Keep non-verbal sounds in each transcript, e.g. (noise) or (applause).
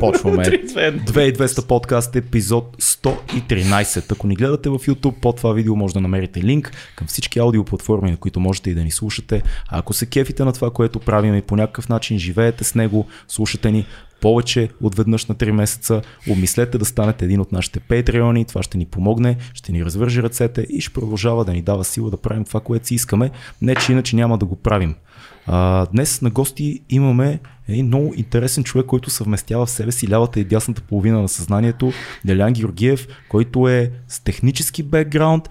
Почваме. 3-2-1. 2200 подкаст епизод 113. Ако ни гледате в YouTube, под това видео може да намерите линк към всички аудиоплатформи, на които можете и да ни слушате. А ако се кефите на това, което правим и по някакъв начин живеете с него, слушате ни повече от веднъж на 3 месеца, обмислете да станете един от нашите патреони, това ще ни помогне, ще ни развържи ръцете и ще продължава да ни дава сила да правим това, което си искаме, не че иначе няма да го правим. А, днес на гости имаме един много интересен човек, който съвместява в себе си лявата и дясната половина на съзнанието, Делян Георгиев, който е с технически бекграунд,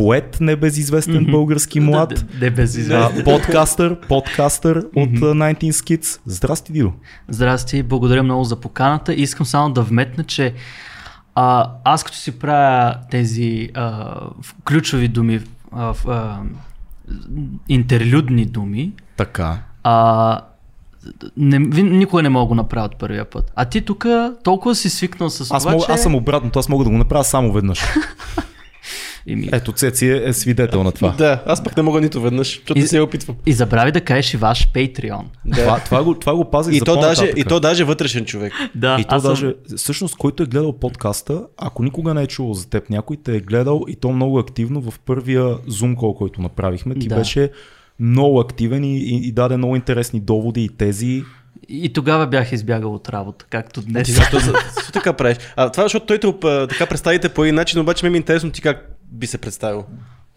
поет небезизвестен Мгм. български млад, Д- д- Не безизвестен. а, подкастър, подкастър от а, 19 Skits. Здрасти, Дидо. Здрасти, благодаря много за поканата. Искам само да вметна, че а, аз като си правя тези а, ключови думи, а, а, интерлюдни думи, Така. а, не, никога не мога да го направя от първия път. А ти тук толкова си свикнал с Аз, това, мога, че... аз съм обратното, аз мога да го направя само веднъж. (laughs) Еми, Ето, Цеци е, е свидетел на това. Да, аз пък не мога нито веднъж, защото И- не се опитвам. И забрави да кажеш и ваш Patreon. Това, това, го, това го пазих И за то, даже, и то даже вътрешен човек. Да, И то аз съм- даже, всъщност, който е гледал подкаста, ако никога не е чувал за теб някой, те е гледал и то много активно в първия Zoom call, който направихме. Ти Да. беше много активен и, и, и даде много интересни доводи и тези. И тогава бях избягал от работа, както Ти днес. защо, защо така правиш? А това, защото той те така представите по един начин, обаче ме е интересно ти как би се представил.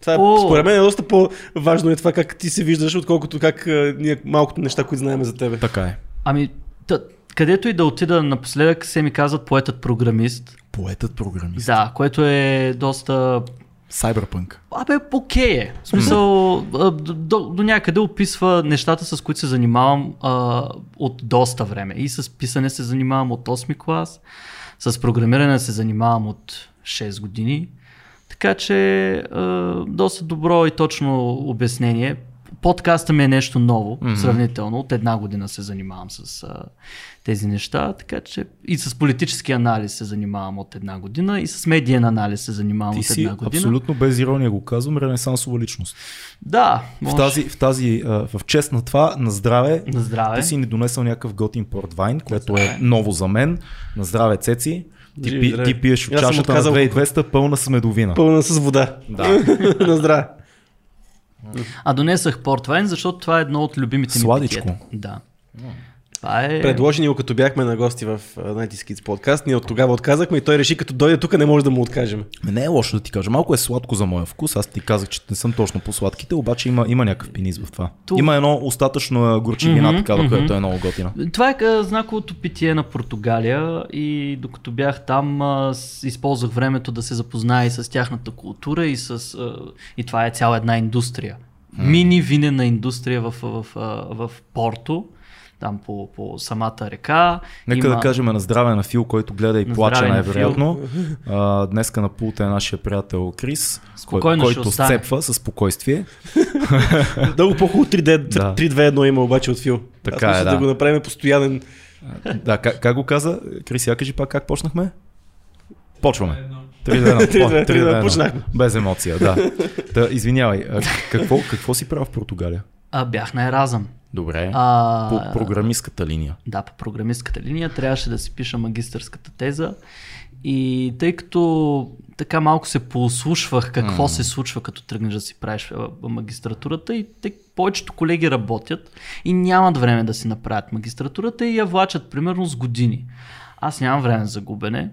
Това е, О! според мен е доста по-важно е това как ти се виждаш, отколкото как а, ние малкото неща, които знаем за тебе. Така е. Ами, та, където и да отида напоследък, се ми казват поетът програмист. Поетът програмист. Да, което е доста... Cyberpunk. Абе, окей е. В смисъл, до, до някъде описва нещата, с които се занимавам а, от доста време. И с писане се занимавам от 8 клас, с програмиране се занимавам от 6 години. Така че а, доста добро и точно обяснение. Подкаста ми е нещо ново, mm-hmm. сравнително. От една година се занимавам с а, тези неща, така че и с политически анализ се занимавам от една година и с медиен анализ се занимавам Ти от си една година. абсолютно без ирония го казвам, ренесансова личност. Да, В може. тази, в тази, в чест на това, на здраве, На здраве. Ти си ни донесъл някакъв готин портвайн, което е ново за мен. На здраве, Цеци. Ти, Живи пи, ти пиеш от чашата на отказал 2200 пълна с медовина. Пълна с вода. Да. (laughs) На здраве. А донесах портвайн, защото това е едно от любимите ми Сладичко. питиета. Да. Това е... Предложи ни го като бяхме на гости в Night Kids подкаст. Ние от тогава отказахме и той реши като дойде тук не може да му откажем. Не е лошо да ти кажа. Малко е сладко за моя вкус. Аз ти казах, че не съм точно по сладките, обаче има, има някакъв пинис в това. Ту- Има едно остатъчно горчивина, Мгм, така, мгм. която е много готина. Това е знаковото питие на Португалия и докато бях там използвах времето да се запозная и с тяхната култура и с... И това е цяла една индустрия. Мини винена индустрия в, в, в, в Порто, там по, по самата река. Нека да кажем на здраве на Фил, който гледа и На плаче най-вероятно. А, днеска на пулта е нашия приятел Крис, кой, Спокойно който сцепва със спокойствие. (laughs) Много по-хубаво 3D, Да. 3-2-1 има обаче от Фил. Така Аз е, да. да го направим постоянен. Да, как, как го каза? Крис, я кажи пак как почнахме? Почваме. Три Три, две, дена. три (laughs) дена, почнахме. Без емоция, да. Та, извинявай, какво, какво си правил в Португалия? А, бях на Еразъм. Добре. А, По програмистката линия. Да, по програмистката линия трябваше да си пиша магистърската теза и тъй като така малко се послушвах какво М. се случва като тръгнеш да си правиш магистратурата и тъй, повечето колеги работят и нямат време да си направят магистратурата и я влачат примерно с години. Аз нямам време за губене.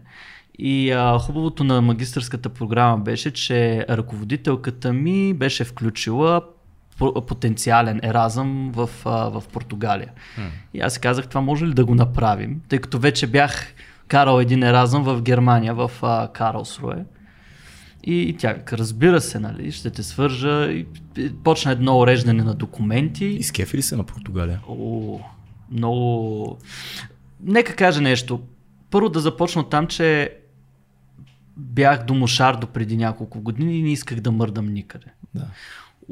И а, хубавото на магистърската програма беше, че ръководителката ми беше включила потенциален еразъм в, а, в Португалия. И аз си казах, това може ли да го направим, тъй като вече бях карал един еразъм в Германия, в а, Карлсруе. И, и тя каза, разбира се, нали, ще те свържа. И, и почна едно уреждане на документи. Изкефи ли се на Португалия? О, много... Нека кажа нещо. Първо да започна там, че бях до Мошардо преди няколко години и не исках да мърдам никъде. Да.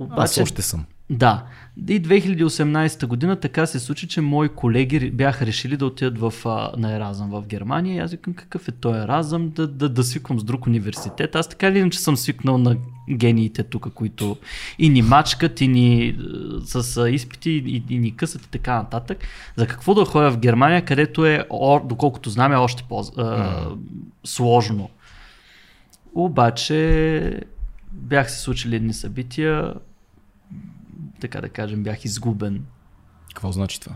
Аз Обаче, още съм. Да. И 2018 година така се случи, че мои колеги бяха решили да отидат в, а, на Еразъм в Германия. И аз викам какъв е той Еразъм, да, да, да свиквам с друг университет. Аз така или иначе съм свикнал на гениите тук, които и ни мачкат, и ни е, с а, изпити, и, и ни късат и така нататък. За какво да ходя в Германия, където е, о, доколкото знам, е още по-сложно. Обаче бях се случили едни събития, така да кажем, бях изгубен. Какво значи това?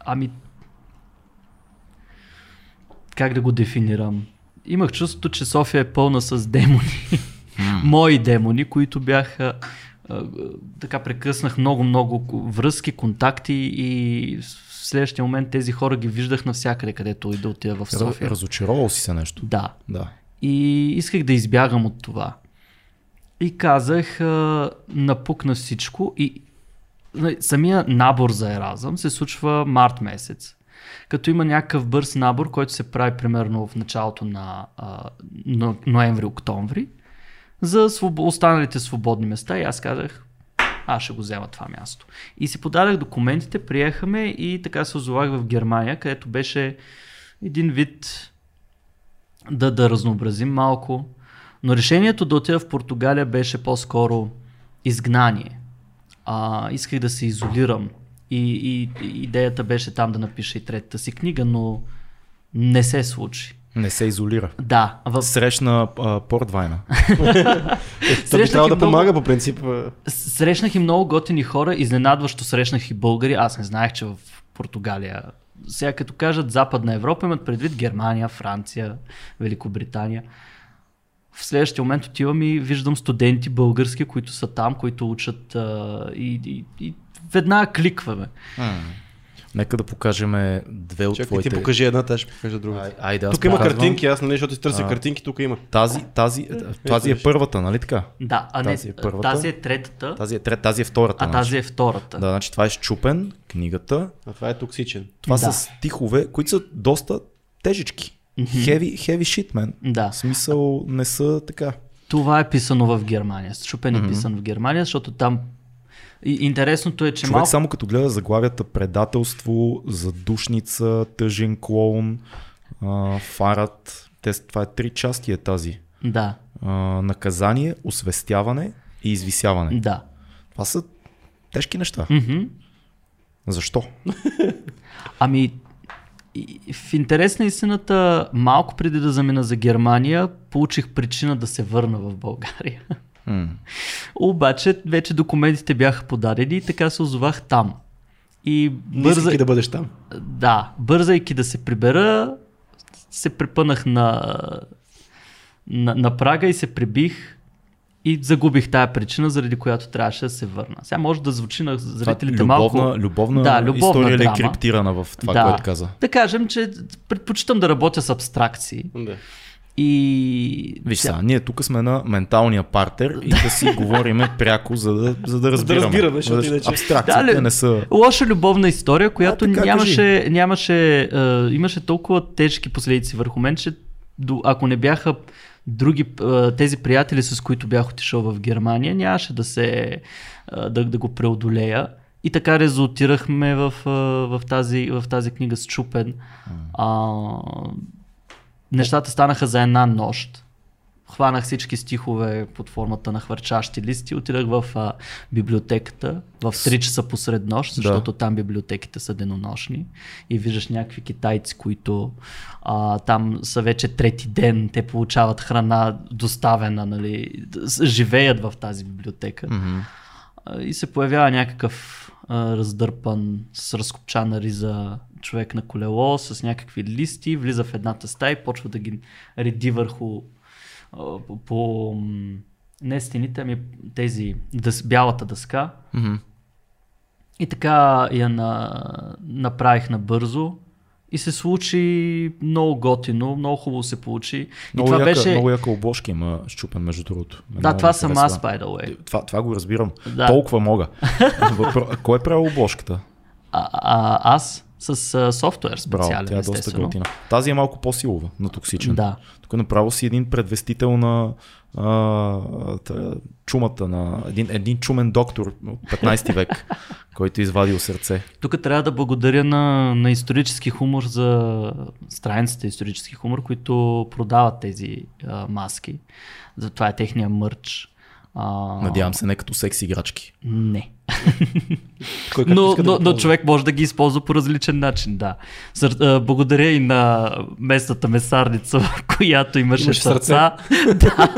Ами, как да го дефинирам? Имах чувството, че София е пълна с демони. (laughs) Мои демони, които бяха така прекъснах много-много връзки, контакти и в следващия момент тези хора ги виждах навсякъде, където и да отида в София. Разочаровал си се нещо. Да. Да. И исках да избягам от това. И казах, а, напукна всичко и самия набор за Еразъм се случва март месец. Като има някакъв бърз набор, който се прави примерно в началото на а, но, ноември-октомври, за своб... останалите свободни места и аз казах, аз ще го взема това място. И си подадах документите, приехаме и така се озовах в Германия, където беше един вид да, да разнообразим малко. Но решението да отида в Португалия беше по-скоро изгнание. А, исках да се изолирам. И, и, и идеята беше там да напиша и третата си книга, но не се случи. Не се изолира. Да, в... Срещна а, портвайна. (laughs) Това би и да много- помага по принцип. Срещнах и много готини хора, изненадващо срещнах и българи. Аз не знаех, че в Португалия. Сега като кажат Западна Европа, имат предвид Германия, Франция, Великобритания. В следващия момент отивам и виждам студенти български, които са там, които учат а, и, и, и веднага кликваме. Нека да покажем две от Чакай, твоите... ти покажи едната, аз ще покажа другата. Ай, айде, аз Тук има показвам. картинки, аз нали, защото изтърся А. картинки, тук има. Тази, тази, тази е първата, нали така? Да, а не, Тази е първата. тази е третата, Тази е, трет, тази е втората. а тази е втората. Да, значи това е щупен, книгата. А това е токсичен. Това Да. са стихове, които са доста тежички. Heavy, heavy shit, man. Да. В смисъл не са така. Това е писано в Германия. Шупен е писан в Германия, защото там и, интересното е, че Човек малко... само като гледа заглавията предателство, задушница, тъжен клоун, а, фарат. Те, това е три части е тази. Да, А, наказание, освестяване и извисяване. да. Това са тежки неща. Мгм. Защо? Ами, и- в интерес на истината, малко преди да замина за Германия, получих причина да се върна в България. М. (laughs) Обаче, вече документите бяха подадени и така се озовах там. И Не бърза... исках да бъдеш там. Да, бързайки да се прибера, се препънах на, на, на прага и се прибих и загубих тая причина, заради която трябваше да се върна. Сега може да звучи на зрителите Това малко... любовна, любовна, Да, любовна история ли е драма. криптирана в това, да. което каза? Да кажем, че предпочитам да работя с абстракции. Да. И... Виж сега, ние тук сме на менталния партер и да си говориме пряко, за да, за да разбираме. разбираме, защото иначе- Абстракциите Да, не са... Лоша любовна история, която така нямаше, нямаше, е, имаше толкова тежки последици върху мен, че ако не бяха други тези приятели, с които бях отишъл в Германия, нямаше да се да, да го преодолея. И така резултирахме в, в, тази, в тази книга с Чупен. А, нещата станаха за една нощ. Хванах всички стихове под формата на хвърчащи листи, отидах в а, библиотеката в 3 часа посред нощ, защото там библиотеките са денонощни. И виждаш някакви китайци, които а, там са вече трети ден, те получават храна доставена, нали, живеят в тази библиотека. А, И се появява някакъв а, раздърпан с разкопчана риза човек на колело с някакви листи, влиза в едната стая и почва да ги реди върху по, по не стените, ами тези дъс, бялата дъска. Мгм. И така я на, направих набързо и се случи много готино, много хубаво се получи. И Много, това яка, беше... много яка обложка има щупен, между другото. Мен Да, много това съм аз, by the way. Това, това го разбирам. Да. Толкова мога. (laughs) Кой е правил обложката? А, а, аз? С а, софтуер Браво, специален, тя е доста готина. Тази е малко по-силова на токсичен. Да. Тук направо си един предвестител на а, та, чумата, на един, един чумен доктор от 15 век, (laughs) който е извадил сърце. Тук трябва да благодаря на, на исторически хумор за страниците исторически хумор, които продават тези а, маски. За това е техния мърч. А, Надявам се, не като секс играчки. Не. (laughs) Кой Но, да но, човек може да ги използва по различен начин, да. Сър, благодаря и на местната месарница, в (laughs) която имаше Имаше сърца. (laughs) Вижда,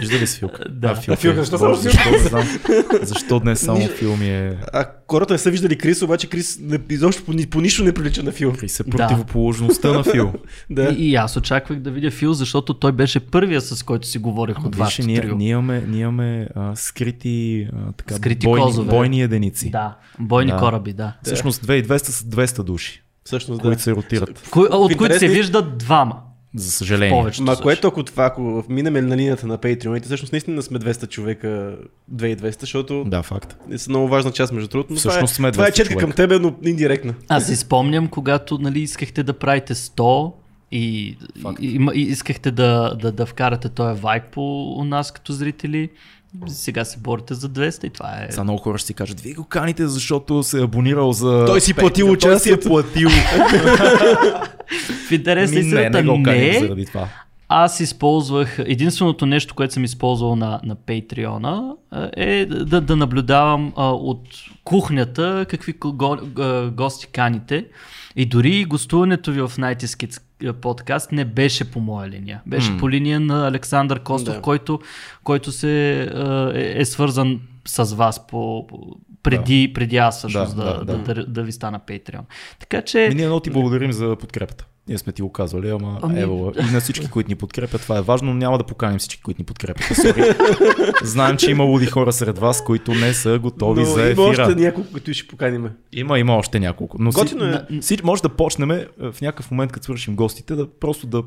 вижда ли си Филка? Да. А, Филка, Филка, защо само Боже, защо, не знам, (laughs) защо днес само филми е... А хората не са виждали Крис, обаче Крис не, изобщо по, по нищо не прилича на филм. Крис е Да. противоположността на Фил. (laughs) Да. И, и аз очаквах да видя Фил, защото той беше първия, с който си говорех от Виж, вашето ние, ние имаме, ние имаме а, скрити, а, така, Скрити бойни, козове. бойни единици. Да, бойни Да. кораби, да. Всъщност 2200 са 200 души, Всъщност, които да. се ротират, Кои, от които се виждат двама. За съжаление. Повечето. Ма също. което ако това, ако минем на линията на Patreon, всъщност наистина сме 200 човека, 2200, защото Да, факт. е са много важна част между другото. Но Всъщност това е, сме това е 200 четка към човека. тебе, но индиректна. Аз си спомням, когато нали, искахте да правите 100 и, и, и, и искахте да, да, да вкарате този вайк по у нас като зрители. Сега се борите за 200 и това е... Са много хора ще си кажат, вие го каните, защото се е абонирал за... Той си платил Patreon, Той си е участието. платил. (laughs) В интерес на не, не го каним не. заради това. Аз използвах, единственото нещо, което съм използвал на, на Patreon е да, да наблюдавам а, от кухнята какви го, го, а, гости каните. И дори гостуването ви в Night Skits подкаст не беше по моя линия. Беше М. по линия на Александър Костов, Да. който, който се, а, е, е свързан с вас по, преди, преди аз всъщност Да, да, да, да, да, да, ви стана Patreon. Така че... Ми, ние много ти благодарим за подкрепата. Ние сме ти го казвали, ама Ами- ево, и на всички, които ни подкрепят, това е важно, но няма да поканим всички, които ни подкрепят. Sorry. Знаем, че има луди хора сред вас, които не са готови Но за има ефира. още няколко, които ще поканим. Има, има още няколко. Но си, е. си, може да почнем е, в някакъв момент, като свършим гостите, да просто да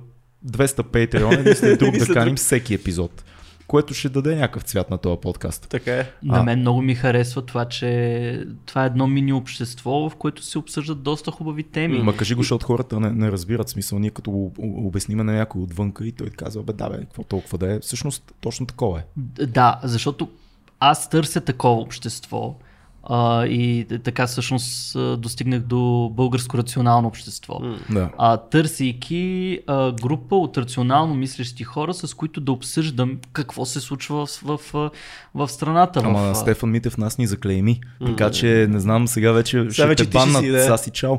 200 Patreon, един след друг да каним всеки епизод, което ще даде някакъв цвят на този подкаст. Така е. На мен много ми харесва това, че това е едно мини общество, в което се обсъждат доста хубави теми. Ма кажи го, защото хората не, не разбират смисъл. Ние като го обясниме на някой отвънка и той казва, бе, да бе, какво толкова да е. Всъщност точно такова е. Да, защото аз търся такова общество а, и така всъщност достигнах до българско рационално общество. Да. А, търсейки а, група от рационално мислещи хора, с които да обсъждам какво се случва в, в, в, страната. Ама в, Стефан Митев нас ни заклейми. Така че не знам, сега вече ще вече те баннат. си, да. Сега си чао.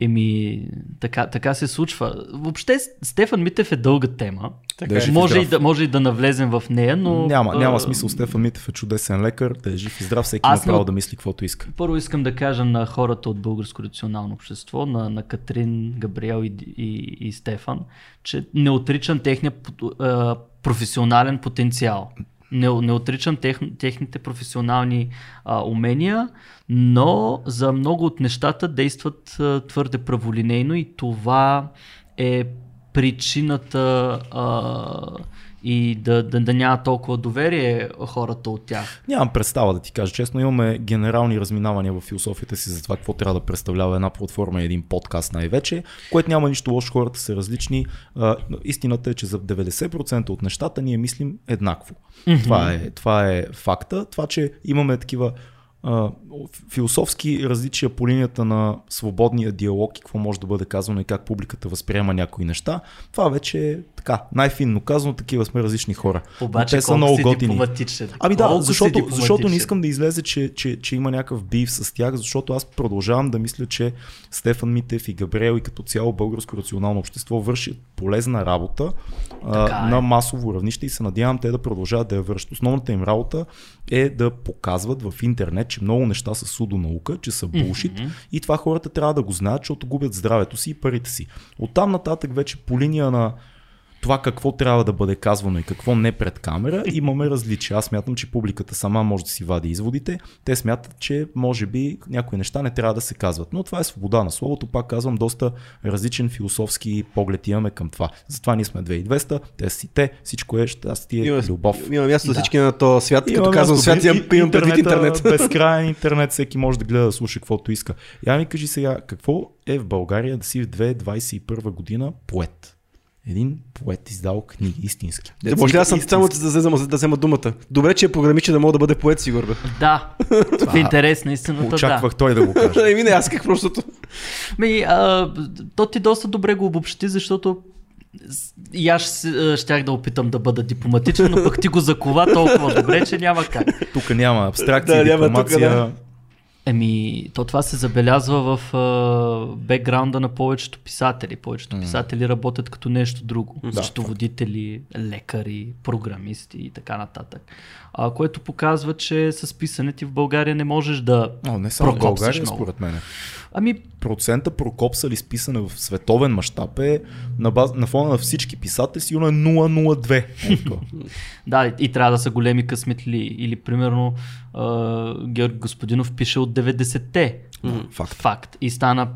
Еми, така, така се случва. Въобще Стефан Митев е дълга тема. Така Да, е. и Може и, да, може и да навлезем в нея, но... Няма, няма смисъл. Стефан Митев е чудесен лекар, да е жив и здрав, всеки има Аз право да мисли каквото иска. Първо искам да кажа на хората от Българско рационално общество, на, на Катрин, Габриел и, и, и Стефан, че не отричам техния професионален потенциал. Не, не отричам тех, техните професионални а, умения, но за много от нещата действат а, твърде праволинейно и това е причината а, и да, да, да няма толкова доверие хората от тях. Нямам представа да ти кажа честно. Имаме генерални разминавания в философията си за това какво трябва да представлява една платформа и един подкаст най-вече, което няма нищо лошо, хората са различни. А, истината е, че за 90% от нещата ние мислим еднакво. Това, е, това е факта. Това, че имаме такива а, философски различия по линията на свободния диалог и какво може да бъде казано и как публиката възприема някои неща, това вече е така, най-финно казано, такива сме различни хора. Но Обаче те са много готини. Ами да, защото, защото не искам да излезе, че, че, че има някакъв бив с тях, защото аз продължавам да мисля, че Стефан Митев и Габриел и като цяло българско рационално общество вършат полезна работа Така а, е. на масово равнище и се надявам те да продължават да я вършат. Основната им работа е да показват в интернет, че много неща са судонаука, че са булшит Мгм. и това хората трябва да го знаят, защото губят здравето си и парите си. Оттам нататък вече по линия на това какво трябва да бъде казвано и какво не пред камера, имаме различия. Аз смятам, че публиката сама може да си вади изводите. Те смятат, че може би някои неща не трябва да се казват. Но това е свобода на словото. Пак казвам, доста различен философски поглед имаме към това. Затова ние сме 2200, те си те, всичко е щастие, Има, любов. има място за Да. всички на този свят. Има Като казвам свят, имам, И- имам предвид интернета, интернет. (laughs) Безкрайен интернет, всеки може да гледа, да слуша каквото иска. Я ми кажи сега, какво е в България да си в 2021 година поет? Един поет издал книги, истински. Да, може ли аз съм само да, да, взема, да взема думата? Добре, че е програмичен да мога да бъде поет, сигурно. Да, (laughs) в интерес на истината, Очаквах той да го каже. Е, (laughs) Еми не, аз как просто. Ми, а, то ти доста добре го обобщи, защото и аз щях да опитам да бъда дипломатичен, но пък ти го закова толкова добре, че няма как. Тук няма абстракция, Да, няма дипломация. тук, да. Еми, то това се забелязва в а, бекграунда на повечето писатели. Повечето писатели работят като нещо друго. Да, Счетоводители, лекари, програмисти и така нататък. А, което показва, че с писане ти в България не можеш да О, не само в България, много. според мен. Ами, Процента прокопсали с писане в световен мащаб е на, баз... на фона на всички писатели сигурно е 0,02. Е, такова. да, и, и трябва да са големи късметли. Или, примерно, а, Георги Господинов пише от 90-те. Факт. Факт. И стана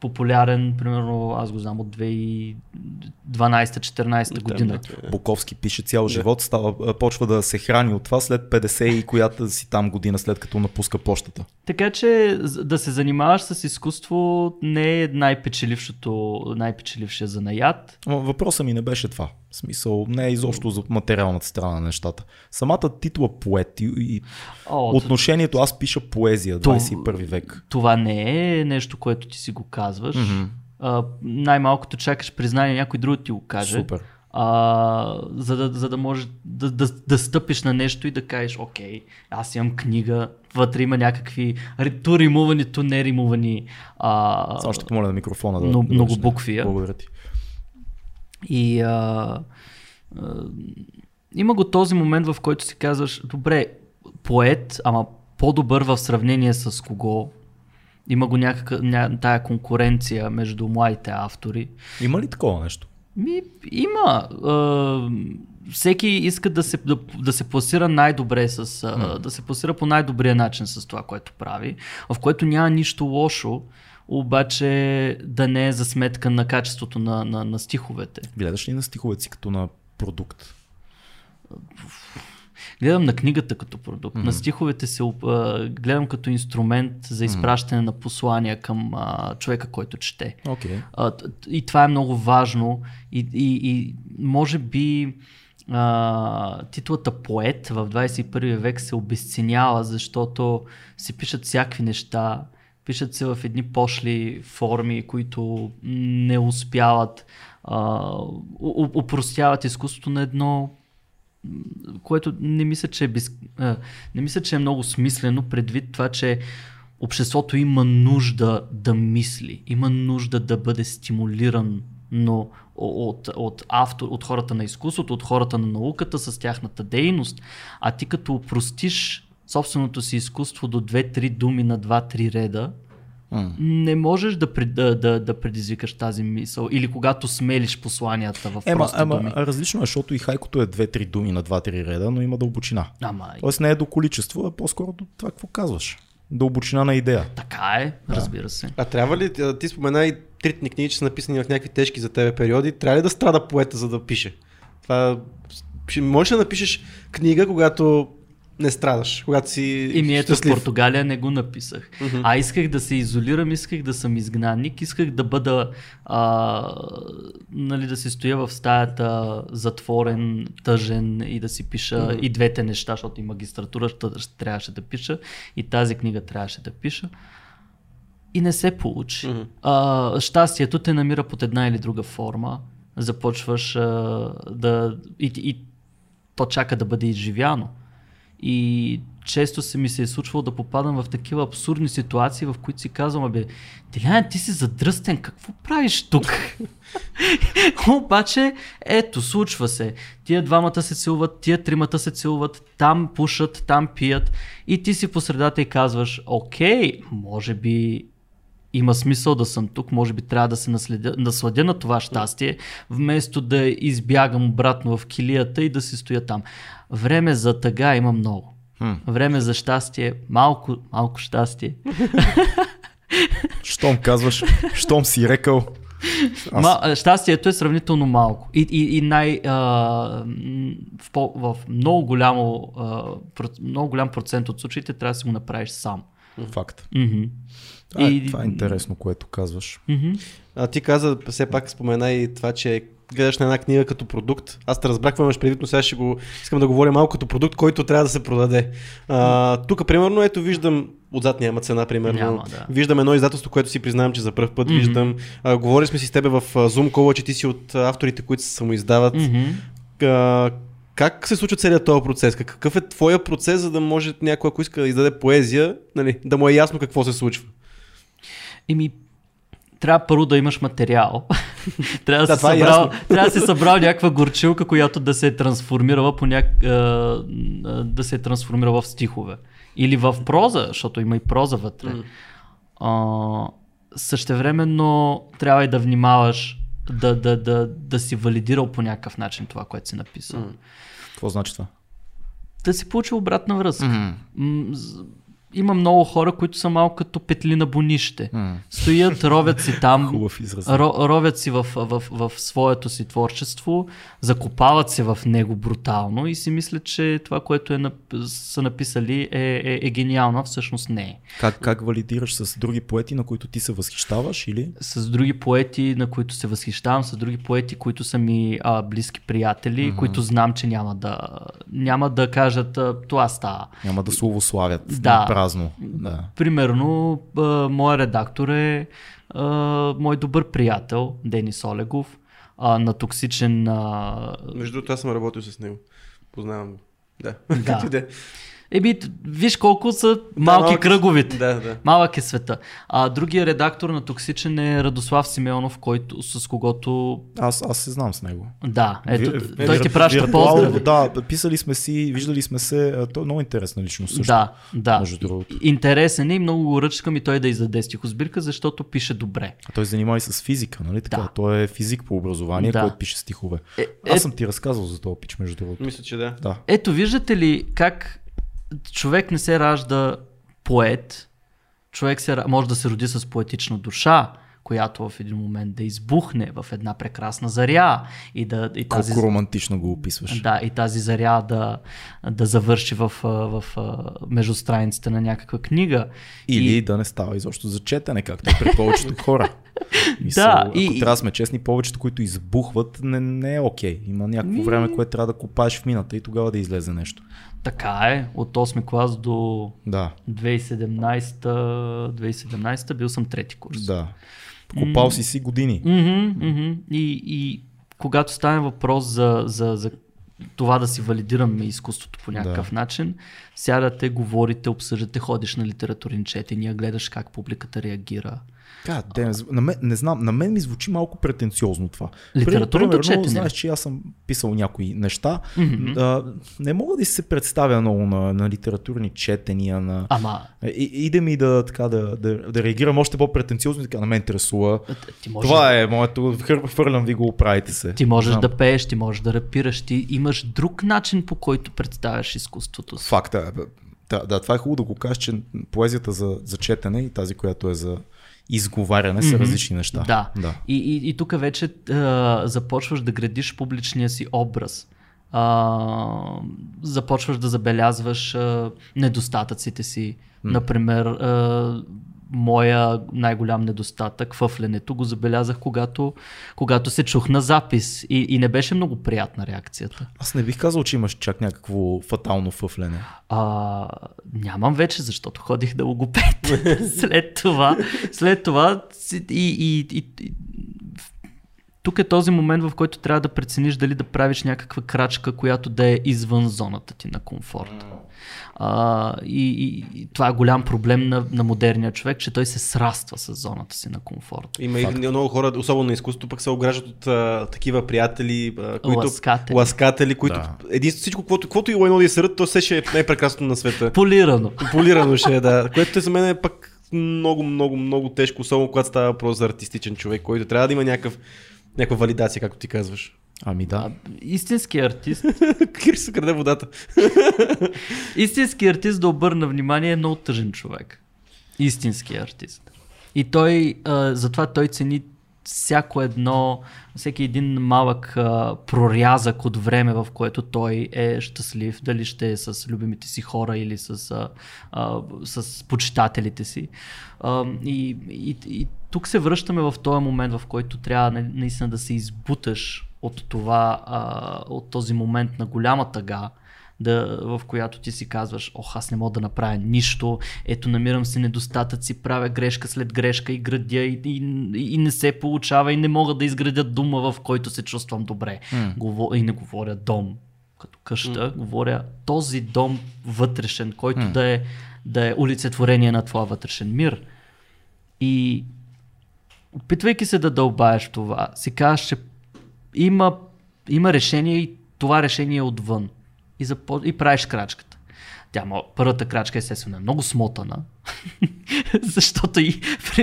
популярен, примерно, аз го знам, от 2012-14 година. Буковски пише цял живот, става, почва да се храни от това след 50 и (laughs) която си там година след като напуска почтата. Така че да се занимаваш с изкуство не е най-печелившото, най-печелившия занаят. Въпросът ми не беше това. В смисъл, не е изобщо за материалната страна на нещата. Самата титла поет и, и О, отношението аз пиша поезия, То- 21 век. Това не е нещо, което ти си го казваш. А, най-малкото чакаш признание някой друг ти го каже. Супер. А, за, да, за да можеш да, да, да стъпиш на нещо и да кажеш, окей, аз имам книга, вътре има някакви ту римувани, ту неримувани а, Само ще помоля на микрофона да. много- да много букви? Благодаря ти. И а, а, има го този момент, в който си казваш, добре, поет, ама по-добър в сравнение с кого. Има го някакъв, ня, тая конкуренция между младите автори. Има ли такова нещо? Ми, има. А, всеки иска да се, да, да се пласира най-добре с, а, да се пласира по най-добрия начин с това, което прави, в което няма нищо лошо, обаче да не е за сметка на качеството на, на, на стиховете. Гледаш ли на стиховете си като на продукт? Гледам на книгата като продукт, mm-hmm. на стиховете се а, гледам като инструмент за изпращане mm-hmm. на послания към а, човека, който чете. Окей. А, и това е много важно и, и, и може би а, титлата поет в 21 век се обесценява, защото се пишат всякакви неща, пишат се в едни пошли форми, които не успяват, а, упростяват изкуството на едно което не мисля, че е, без... не мисля, че е много смислено предвид това, че обществото има нужда да мисли, има нужда да бъде стимулиран но от, от, автор, от хората на изкуството, от хората на науката с тяхната дейност, а ти като упростиш собственото си изкуство до 2-3 думи на 2-3 реда, не можеш да, пред- да, да, да предизвикаш тази мисъл. Или когато смелиш посланията в Ема, прости ема думи. различно е, защото и хайкото е 2-3 думи на 2-3 реда, но има дълбочина. Ама, Тоест не е до количество, а по-скоро до това какво казваш. Дълбочина на идея. така е, разбира се. А трябва ли, ти спомена и трите ни книги, че са написани в някакви тежки за тебе периоди, трябва ли да страда поета, за да пише? Това, можеш ли да напишеш книга, когато не страдаш, когато си И ми ето в? Португалия не го написах. Мгм. А исках да се изолирам, исках да съм изгнанник, исках да бъда, а, нали, да си стоя в стаята затворен, тъжен и да си пиша Мгм. и двете неща, защото и магистратура трябваше да пиша, и тази книга трябваше да пиша. И не се получи. Мгм. А, щастието те намира под една или друга форма. Започваш а, да. И, и то чака да бъде изживяно. И често се ми се е случвало да попадам в такива абсурдни ситуации, в които си казвам, абе, Дилян, ти си задръстен, какво правиш тук? (laughs) Обаче, ето, случва се. Тия двамата се целуват, тия тримата се целуват, там пушат, там пият и ти си по средата и казваш, окей, може би има смисъл да съм тук, може би трябва да се наследя, насладя на това щастие, вместо да избягам обратно в килията и да си стоя там. Време за тъга има много. Хм. Време за щастие, малко, малко щастие. Щом казваш, щом си рекал. Аз... Ма, щастието е сравнително малко. И, и, и най, а, в, по, в много, голямо, а, много голям процент от случаите трябва да си го направиш сам. Факт. Мгм. Това, е, И- това е интересно, което казваш. Мгм. А ти каза, все пак спомена и това, че гледаш на една книга като продукт. Аз те разбрах, имаш предвид, но сега ще го, искам да говоря малко като продукт, който трябва да се продаде. А, тук, примерно, ето виждам, отзад няма цена, примерно. Няма, да. Виждам едно издателство, което си признавам, че за първ път Мгм. виждам. А, говорили сме си с тебе в а, Zoom кола, че ти си от а, авторите, които се самоиздават. А, как се случва целият този процес? Какъв е твоя процес, за да може някой, ако иска да издаде поезия, нали, да му е ясно какво се случва? Еми, трябва първо да имаш материал. (laughs) трябва, да, Да, си е събрал, ясно. трябва да си събрал някаква горчилка, която да се е трансформирала по няк... да се е трансформирала в стихове. Или в проза, защото има и проза вътре. М. А, същевременно трябва и да внимаваш да, да, да, да си валидирал по някакъв начин това, което си написал. М. Какво значи това? Да си получи обратна връзка. З- Има много хора, които са малко като петли на бонище. М. Стоят, ровят си там, ро, ровят си в, в, в, в своето си творчество, закопават се в него брутално и си мислят, че това, което е, са написали е, е, е гениално, а всъщност не е. Как, как валидираш с други поети, на които ти се възхищаваш или? С други поети, на които се възхищавам, с други поети, които са ми а, близки приятели, които знам, че няма да, няма да кажат това става. Няма да словославят Да. Празно. Да. Примерно, а, моят редактор е а, мой добър приятел, Денис Олегов, а, на токсичен... А... Между другото, аз съм работил с него. Познавам го. Да. Да. (laughs) Да е. Еби, виж колко са малки малки са. кръговите. Да, да. Малък е света. А другия редактор на Токсичен е Радослав Симеонов, който, с когото... Аз, аз се знам с него. Да, ето, Ви- той ти вир- праща поздрави. Да, писали сме си, виждали сме се. Той е много интересна личност също. Да, да. Между другото. Интересен е и много го ръчкам и той да издаде стихосбирка, защото пише добре. А Той се занимава и с физика, нали така? Да. Той е физик по образование, Да. който пише стихове. Е, Аз е, съм ти разказал за този пич, между другото. Мисля, че да. Да. ето, виждате ли как човек не се ражда поет, човек се, може да се роди с поетична душа, която в един момент да избухне в една прекрасна заря и да и тази, Колко романтично го описваш. да, и тази заря да, да завърши в, в, в между страниците на някаква книга. Или И- да не става изобщо за четене, както е при повечето хора. (laughs) (laughs) Мисъл, Да, ако и- трябва да сме честни, повечето, които избухват, не, не е окей. Има някакво Ми- време, което трябва да копаеш в мината и тогава да излезе нещо. Така е, от 8 клас до Да, 2017, 2017 бил съм трети курс. да. Копал си си години. Мгм, мгм. И, и когато стане въпрос за, за, за това да си валидираме изкуството по някакъв Да. начин, сядате, говорите, обсъждате, ходиш на литературни четения, гледаш как публиката реагира. God damn, на мен, не знам, на мен ми звучи малко претенциозно това. Литературното Примерно, четене. Знаеш, че аз съм писал някои неща. Мгм. А, не мога да си се представя много на, на литературни четения, на... Ама И, иде ми да, така, да, да, да реагирам още по-претенциозно и така, на мен интересува. ти можеш, Това е моето, хвърлям ви го, оправите се. ти можеш Знам. да пееш, ти можеш да рапираш, ти имаш друг начин по който представяш изкуството си. Факта е. Да, да, това е хубаво да го кажеш, че поезията за, за четене и тази, която е за изговаряне са Мгм. различни неща. Да. да. И, и, и тук вече а, започваш да градиш публичния си образ. А, започваш да забелязваш а, недостатъците си. Например, а, моя най-голям недостатък, фъфленето, го забелязах, когато, когато се чух на запис и, и не беше много приятна реакцията. Аз не бих казал, че имаш чак някакво фатално фъфлене. А, нямам вече, защото ходих да логопед. (laughs) след това, след това и, и, и, и, тук е този момент, в който трябва да прецениш дали да правиш някаква крачка, която да е извън зоната ти на комфорт. А, и, и, и това е голям проблем на, на модерния човек, че той се сраства с зоната си на комфорт. Има и много хора, особено на изкуството, пък се ограждат от а, такива приятели, а, които... Ласкатели. ласкатели които Да. единствено всичко, каквото, каквото и едно да изсърят, то все ще е най-прекрасно на света. Полирано. Полирано ще е, да. Което за мен е пък много, много, много тежко, особено когато става въпрос за артистичен човек, който трябва да има някакъв, някаква валидация, както ти казваш. Ами да. А, истински артист, (laughs) Крис краде водата. (laughs) истински артист да обърна внимание е много тъжен човек. Истински артист. И той, а, затова той цени всяко едно, всеки един малък а, прорязък от време, в което той е щастлив, дали ще е с любимите си хора или с, а, а, с почитателите си. А, и, и, и тук се връщаме в този момент, в който трябва на- наистина да се избуташ от това, а, от този момент на голяма тъга, да, в която ти си казваш, ох, аз не мога да направя нищо, ето намирам си недостатъци, правя грешка след грешка и градя и, и, и не се получава и не мога да изградя дума, в който се чувствам добре. Говор... И не говоря дом като къща, говоря този дом вътрешен, който М. да, е, да е олицетворение на твоя вътрешен мир. И опитвайки се да дълбаеш това, си казваш, че има, има решение и това решение е отвън. И, запо... и правиш крачката. Тя, мо- първата крачка естествено е много смотана, (laughs) защото и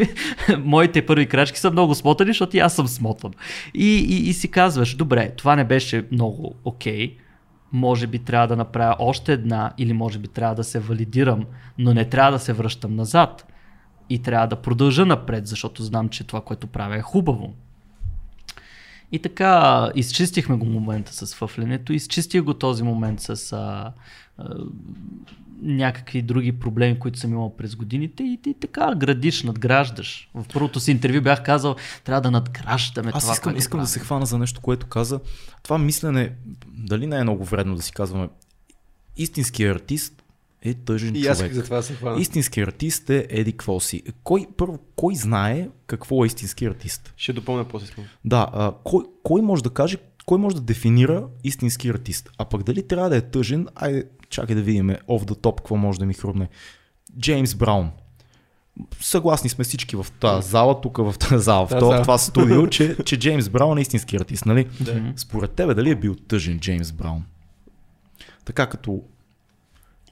(laughs) моите първи крачки са много смотани, защото и аз съм смотан. И, и, и си казваш, добре, това не беше много окей, може би трябва да направя още една или може би трябва да се валидирам, но не трябва да се връщам назад. И трябва да продължа напред, защото знам, че това, което правя е хубаво. И така, изчистихме го момента с фъфленето, изчистих го този момент с а, а, някакви други проблеми, които съм имал през годините и ти така градиш, надграждаш. В първото си интервю бях казал, трябва да надграждаме Аз това, искам, което искам да се хвана за нещо, което каза. Това мислене, дали не е много вредно да си казваме, истинският артист е тъжен И аз човек. исках за това се хвана. Истински артист е Еди какво си. Кой, първо, кой знае какво е истински артист? Ще допълня после. Да, а, кой, кой може да каже, кой може да дефинира истински артист? А пък дали трябва да е тъжен, айде, чакай да видим off the top какво може да ми хрумне. Джеймс Браун. Съгласни сме всички в тази зала, тук в тази зала, в, Да, това, да. това студио, (laughs) че, че Джеймс Браун е истински артист, нали? Да. Според тебе дали е бил тъжен Джеймс Браун? Така като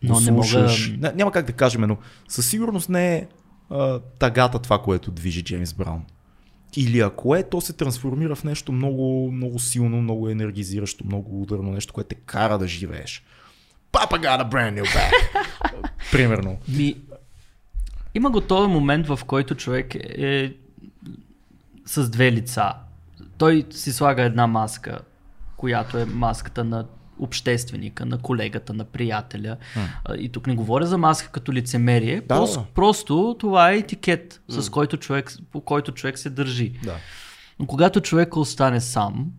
Но не мога- не, няма как да кажем, но със сигурност не е а, тагата това, което движи Джеймс Браун. Или ако е, то се трансформира в нещо много, много силно, много енергизиращо, много ударно, нещо, което те кара да живееш. Papa got a brand new bag. (laughs) Примерно. Ми, има го този момент, в който човек е с две лица. Той си слага една маска, която е маската на общественика, на колегата, на приятеля. А, И тук не говоря за маска като лицемерие, Да, просто, да. просто това е етикет, с който човек, по който човек се държи. Да. Но когато човека остане сам,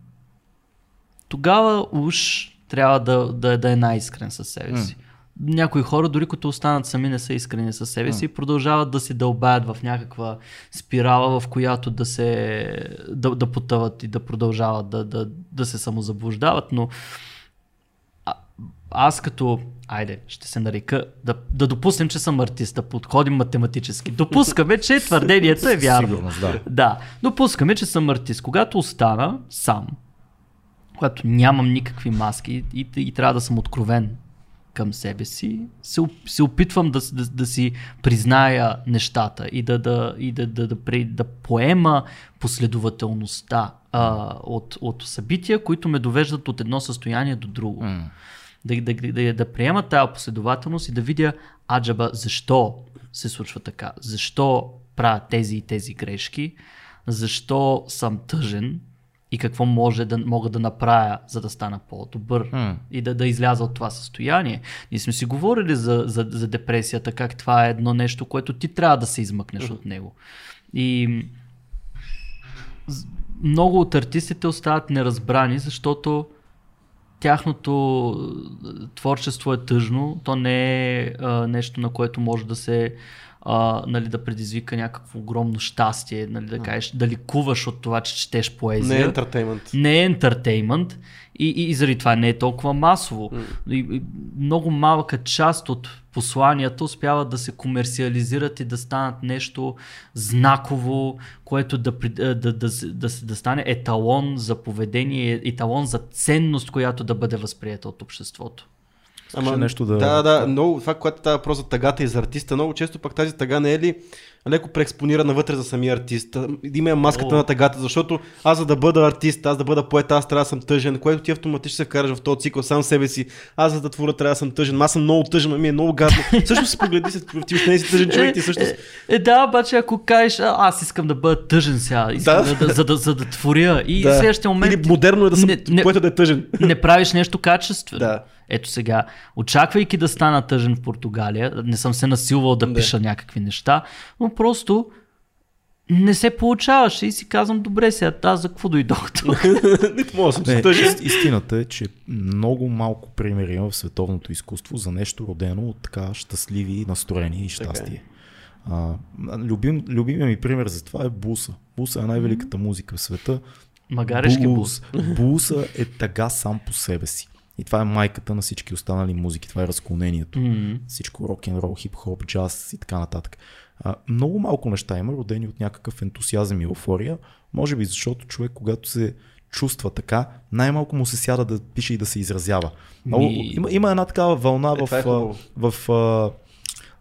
тогава уж трябва да, да, да е най-искрен със себе си. Някои хора, дори като останат сами, не са искрени със себе си и продължават да се дълбаят в някаква спирала, в която да се да, да потъват и да продължават да, да, да се самозаблуждават, но аз като, айде, ще се нарека, да, да допуснем, че съм артист, да подходим математически. Допускаме, че твърдението е вярно. Сигурност, да. Да, допускаме, че съм артист. Когато остана сам, когато нямам никакви маски и, и, и трябва да съм откровен към себе си, се, се опитвам да, да, да си призная нещата и да, да, и да, да, да, пре- да поема последователността а, от, от събития, които ме довеждат от едно състояние до друго. М. Да, да, да, да приема тази последователност и да видя аджаба защо се случва така, защо правя тези и тези грешки, защо съм тъжен и какво може да, мога да направя, за да стана по-добър М. и да, да изляза от това състояние. Ние сме си говорили за, за, за депресията, как това е едно нещо, което ти трябва да се измъкнеш от него. И много от артистите остават неразбрани, защото тяхното творчество е тъжно, то не е а, нещо, на което може да се а, нали, да предизвика някакво огромно щастие, нали, да кажеш, да ликуваш от това, че четеш поезия. Не е ентертеймент. Не е ентертеймент и, и, и заради това не е толкова масово. И, и много малка част от посланията успяват да се комерциализират и да станат нещо знаково, което да, да, да, да, да, да стане еталон за поведение, еталон за ценност, която да бъде възприета от обществото. Ама, нещо да... Да, да, много, това, което става въпрос за тъгата и за артиста, много често пък тази тъга не е ли леко преекспонирана вътре за самия артист. Има маската О. на тъгата, защото аз за да бъда артист, аз да бъда поет, аз трябва да съм тъжен, което ти автоматично се вкараш в този цикъл сам себе си. Аз за да творя трябва да съм тъжен, аз съм много тъжен, а ми е много гадно. (laughs) също си погледи се, ти не си тъжен човек, ти също. Е, е, да, обаче ако кажеш, аз искам да бъда тъжен сега, искам Да. да. Да, за, да, за да творя и в следващия момент Или модерно е да съм не, не, поета да е тъжен. не правиш нещо качествено. Да. Ето сега, очаквайки да стана тъжен в Португалия, не съм се насилвал да Да. пиша някакви неща, но просто не се получаваше и си казвам, добре сега, аз за какво дойдох тук? (laughs) Мога да съм Не, тъжен. ист- истината е, че много малко примери има в световното изкуство за нещо родено от така щастливи настроения и щастие. А, любим, любимия ми пример за това е Буса. Буса е най-великата музика в света. Магарешки бус. Буса е тъга сам по себе си. И това е майката на всички останали музики. Това е разклонението. М. Всичко рок-н-рол, хип-хоп, джаз и така нататък. А, много малко неща има, родени от някакъв ентусиазъм и еуфория. Може би защото човек, когато се чувства така, най-малко му се сяда да пише и да се изразява. Много, Ми- има, има една такава вълна Е, в, е хубаво. в а,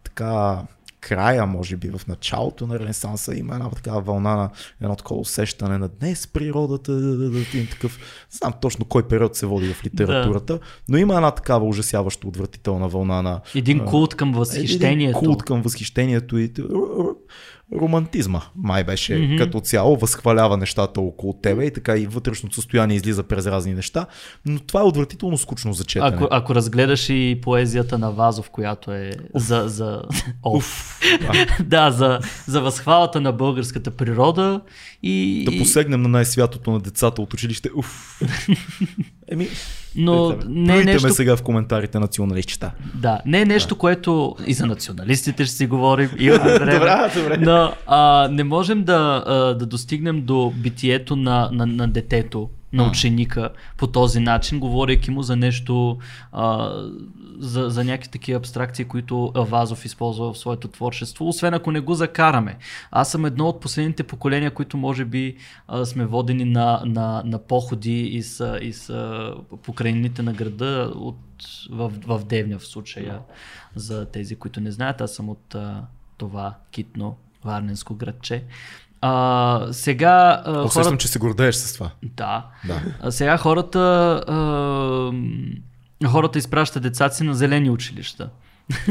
така края, може би, в началото на Ренесанса има една такава вълна на едно такова усещане на днес природата, да, да, да, и такъв, не знам точно кой период се води в литературата, но има една такава ужасяващо отвратителна вълна на Един култ към един възхищението. култ към възхищението и романтизма, май беше mm-hmm. като цяло, възхвалява нещата около тебе и така и вътрешното състояние излиза през разни неща, но това е отвратително скучно за четене. Ако, ако разгледаш и поезията на Вазов, която е за... за... Оф. (laughs) да, за, за възхвалата на българската природа и... Да посегнем на най-святото на децата от училище. Уф. (laughs) Еми, Но Представя. не е нещо... сега в коментарите националистчета. Да, не е нещо, което и за националистите ще си говорим. (laughs) Имаме време. Добре, добре. Но а, не можем да, а, да достигнем до битието на, на, на детето, на ученика по този начин, говорейки му за нещо, а, за, за някакви такива абстракции, които Вазов използва в своето творчество, освен ако не го закараме. Аз съм едно от последните поколения, които може би а, сме водени на, на, на походи и с, и с а, покрайнините на града от, в, в Девня в случая. За тези, които не знаят, аз съм от а, това китно варненско градче. А, сега а, Усещам, хората... че се гордееш с това. Да. Да. А сега хората, а, хората изпращат децата си на зелени училища.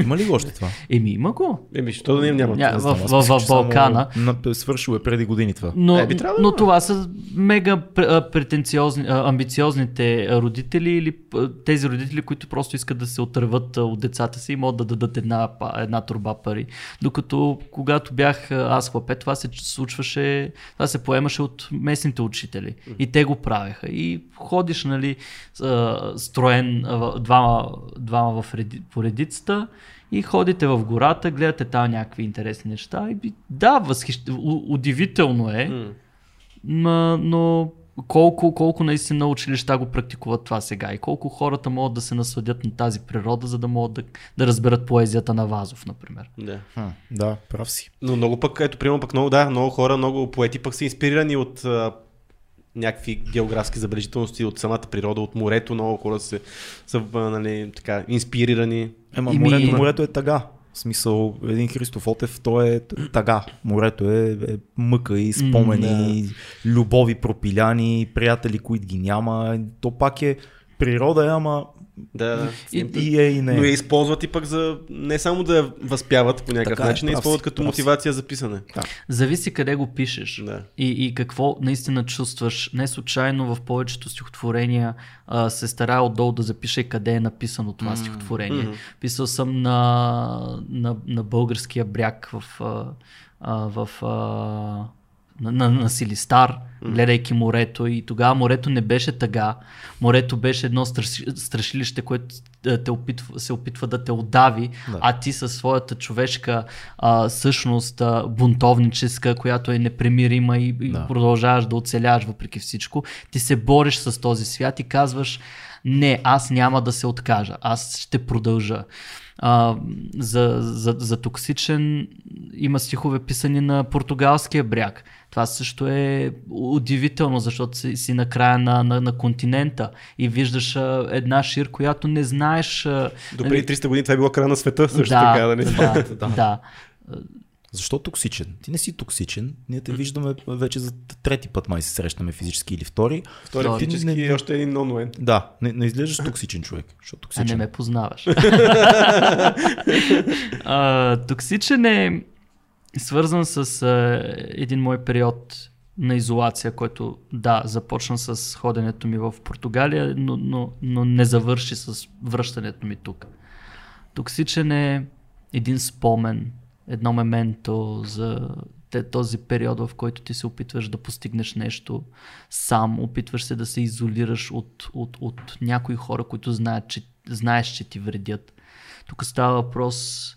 Има ли го още това? Еми, има го. Еми, що да не няма? Ня- в, в, в, в само Балкана. На, свършило е преди години това. Но, Е, би трябвало да но това са мега претенциозни, амбициозните родители или тези родители, които просто искат да се отърват от децата си и могат да дадат една, една турба пари. Докато когато бях аз хлапе, това се случваше, това се поемаше от местните учители. И те го правеха. И ходиш, нали, строен двама, двама в реди, по редицата и ходите в гората, гледате там някакви интересни неща. И би- да, възхищ... удивително е. М. Ма, но колко, колко наистина училища го практикуват това сега и колко хората могат да се насладят на тази природа, за да могат да, да разберат поезията на Вазов, например. Да. Хм, да, прав си. Но много пък, ето, примерно пък много, да, много хора, много поети пък са инспирирани от а, някакви географски забележителности, от самата природа, от морето, много хора са, са нали, така, инспирирани. Ема И ми- морето, морето е тага. В смисъл, един Христоф Отев, той е тага. Морето е, е мъка и спомени, любови пропиляни, приятели, които ги няма. То пак е природа, е, ама Да, да. И- и е и не. Но я използват и пък за не само да я възпяват по някакъв Така е, начин, а прав използват като прав мотивация за писане. Зависи къде го пишеш Да. и, и какво наистина чувстваш. Не случайно в повечето стихотворения а, се старая отдолу да запиша и къде е написано това стихотворение. Мгм. Писал съм на, на, на българския бряг в, а, в а, на, на, на Силистар, гледайки морето и тогава морето не беше тъга. Морето беше едно страши, страшилище, което а, те опитва, се опитва да те отдави, Да. а ти със своята човешка а, същност, а, бунтовническа, която е непремирима и, и Да. продължаваш да оцеляваш въпреки всичко, ти се бориш с този свят и казваш не, аз няма да се откажа, аз ще продължа. А, за, за, за токсичен има стихове писани на португалския бряг. Това също е удивително, защото си, си на края на, на, на континента и виждаш а, една шир, която не знаеш. А, До преди 300 години това е било края на света също да, така, нали? да, (laughs) да, да. Защо токсичен? Ти не си токсичен. Ние те виждаме вече за трети път май се срещаме физически или втори. Втори Втори. физически Не- и още един онлайн. Да, не, не изглеждаш токсичен човек. Защото А не токсичен. ме познаваш. (laughs) а, токсичен е свързан с а, един мой период на изолация, който да, започна с ходенето ми в Португалия, но, но, но не завърши с връщането ми тук. Токсичен е един спомен, едно мементо за този период, в който ти се опитваш да постигнеш нещо сам, опитваш се да се изолираш от, от, от някои хора, които знаят, че, знаеш, че ти вредят. Тук става въпрос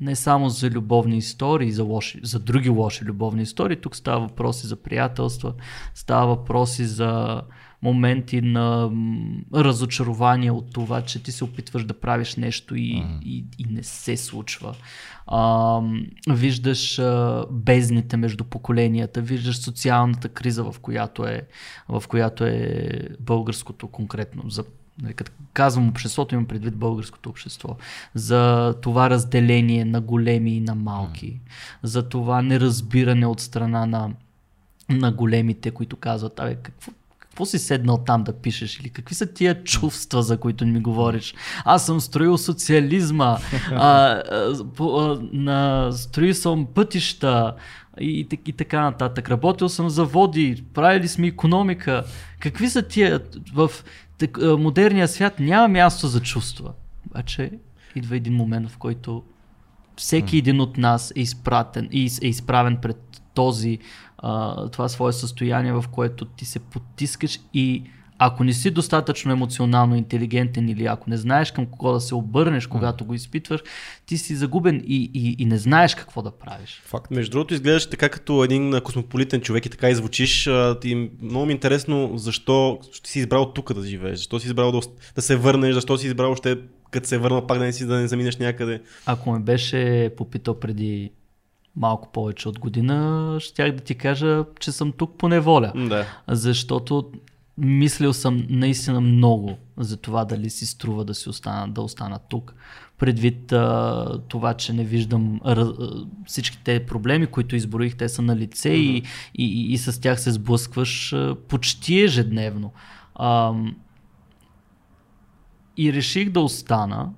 не само за любовни истории, за, лоши, за други лоши любовни истории, тук става въпрос и за приятелства, става въпрос и за моменти на разочарование от това, че ти се опитваш да правиш нещо и, и, и не се случва. А, виждаш а, бездните между поколенията, виждаш социалната криза, в която е, в която е българското конкретно. За, като казвам обществото, имам предвид българското общество. За това разделение на големи и на малки. За това неразбиране от страна на, на големите, които казват, абе, какво, какво си седнал там да пишеш или какви са тия чувства, за които ми говориш? Аз съм строил социализма, а, по, а, на, строил съм пътища и, и, и така нататък. Работил съм заводи, правили сме економика. Какви са тия в так, модерния свят няма място за чувства. Обаче идва един момент, в който всеки един от нас е изпратен е изправен пред този, а, това свое състояние, в което ти се потискаш и ако не си достатъчно емоционално интелигентен или ако не знаеш към кого да се обърнеш, когато го изпитваш, ти си загубен и, и, и не знаеш какво да правиш. Факт. Между другото, изглеждаш така като един космополитен човек и така и звучиш. А, Ти, много ми е интересно защо си избрал тук да живееш, защо си избрал да, да се върнеш, защо си избрал още като се върна пак да не си да не заминеш някъде. Ако ме беше попитал преди малко повече от година, щях да ти кажа, че съм тук по неволя. Да. защото мислил съм наистина много за това дали си струва да си остана, да остана тук. Предвид а, това, че не виждам раз, всичките проблеми, които изброих, те са на лице и, и, и, и с тях се сблъскваш а, почти ежедневно. А, и реших да остана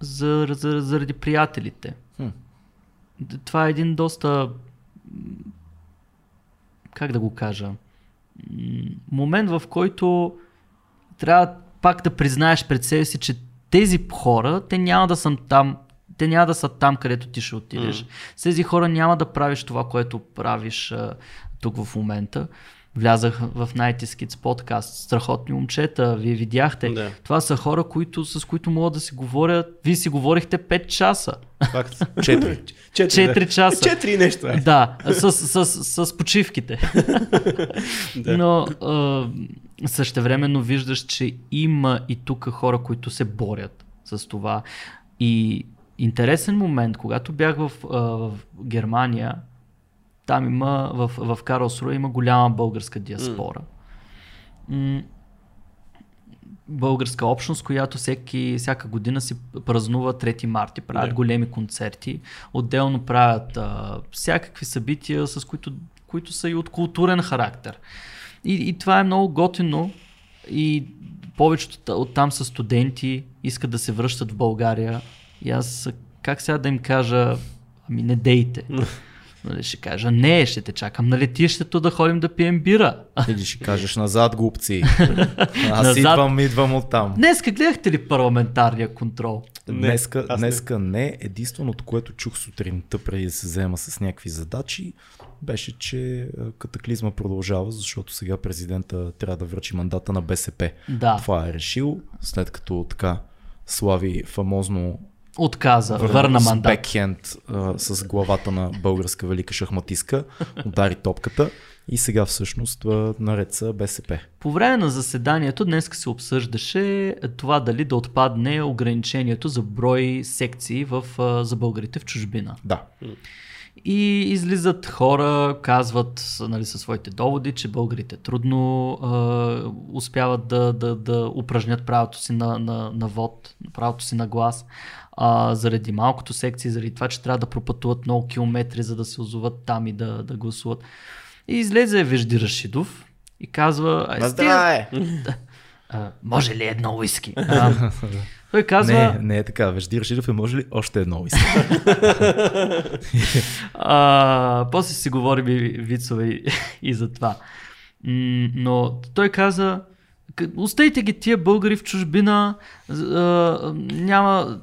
за, за, заради приятелите. Хм. Това е един доста. Как да го кажа? Момент, в който трябва пак да признаеш пред себе си, че тези хора, те няма да са там. Те няма да са там, където ти ще отидеш. С тези хора няма да правиш това, което правиш а, тук в момента. Влязах в 90 Kids подкаст. Страхотни момчета, вие видяхте. Да. Това са хора, които, с които мога да си говоря. Вие си говорихте 5 часа. Факт. Четири. Четири, (laughs) Четири да. часа. Четири и нещо. Е. Да, с, с, с, с почивките. (laughs) Да. Но а, същевременно виждаш, че има и тук хора, които се борят с това. И интересен момент, когато бях в, в Германия, там има, в, в Карлсруе има голяма българска диаспора. М- българска общност, която всеки, всяка година си празнува 3 марта, правят Да. големи концерти, отделно правят а, всякакви събития, с които, които са и от културен характер. И, и това е много готино и повечето та- оттам са студенти, искат да се връщат в България и аз как сега да им кажа, ами не дейте. (laughs) Нали, ще кажа, не, ще те чакам на летището да ходим да пием бира. (laughs) Или ще кажеш назад, глупци. (laughs) Аз Назад. идвам, идвам оттам. Днеска гледахте ли парламентарния контрол? Не, Днеска, аз не. днеска не. Единственото, което чух сутринта преди да се взема с някакви задачи, беше, че катаклизма продължава, защото сега президента трябва да връчи мандата на БСП. Да, Това е решил, след като така слави фамозно отказа, върна с мандат. бекхенд а, с главата на българска велика шахматистка, удари топката и сега всъщност наред са БСП. По време на заседанието днес се обсъждаше това дали да отпадне ограничението за брой секции в, а, за българите в чужбина. Да. И излизат хора, казват нали, със своите доводи, че българите трудно а, успяват да, да, да упражнят правото си на, на, на вод, правото си на глас, а, заради малкото секции, заради това, че трябва да пропътуват много километри, за да се озоват там и да, да гласуват. И излезе Вежди Рашидов и казва... «Ай, (laughs) а, може ли едно уиски? А, (laughs) той казва... Не, не е така. Вежди Рашидов е може ли още едно иска? (laughs) А, после си говорим и вицове и, и за това. Но той каза, «К- оставите ги тия българи в чужбина, а, няма,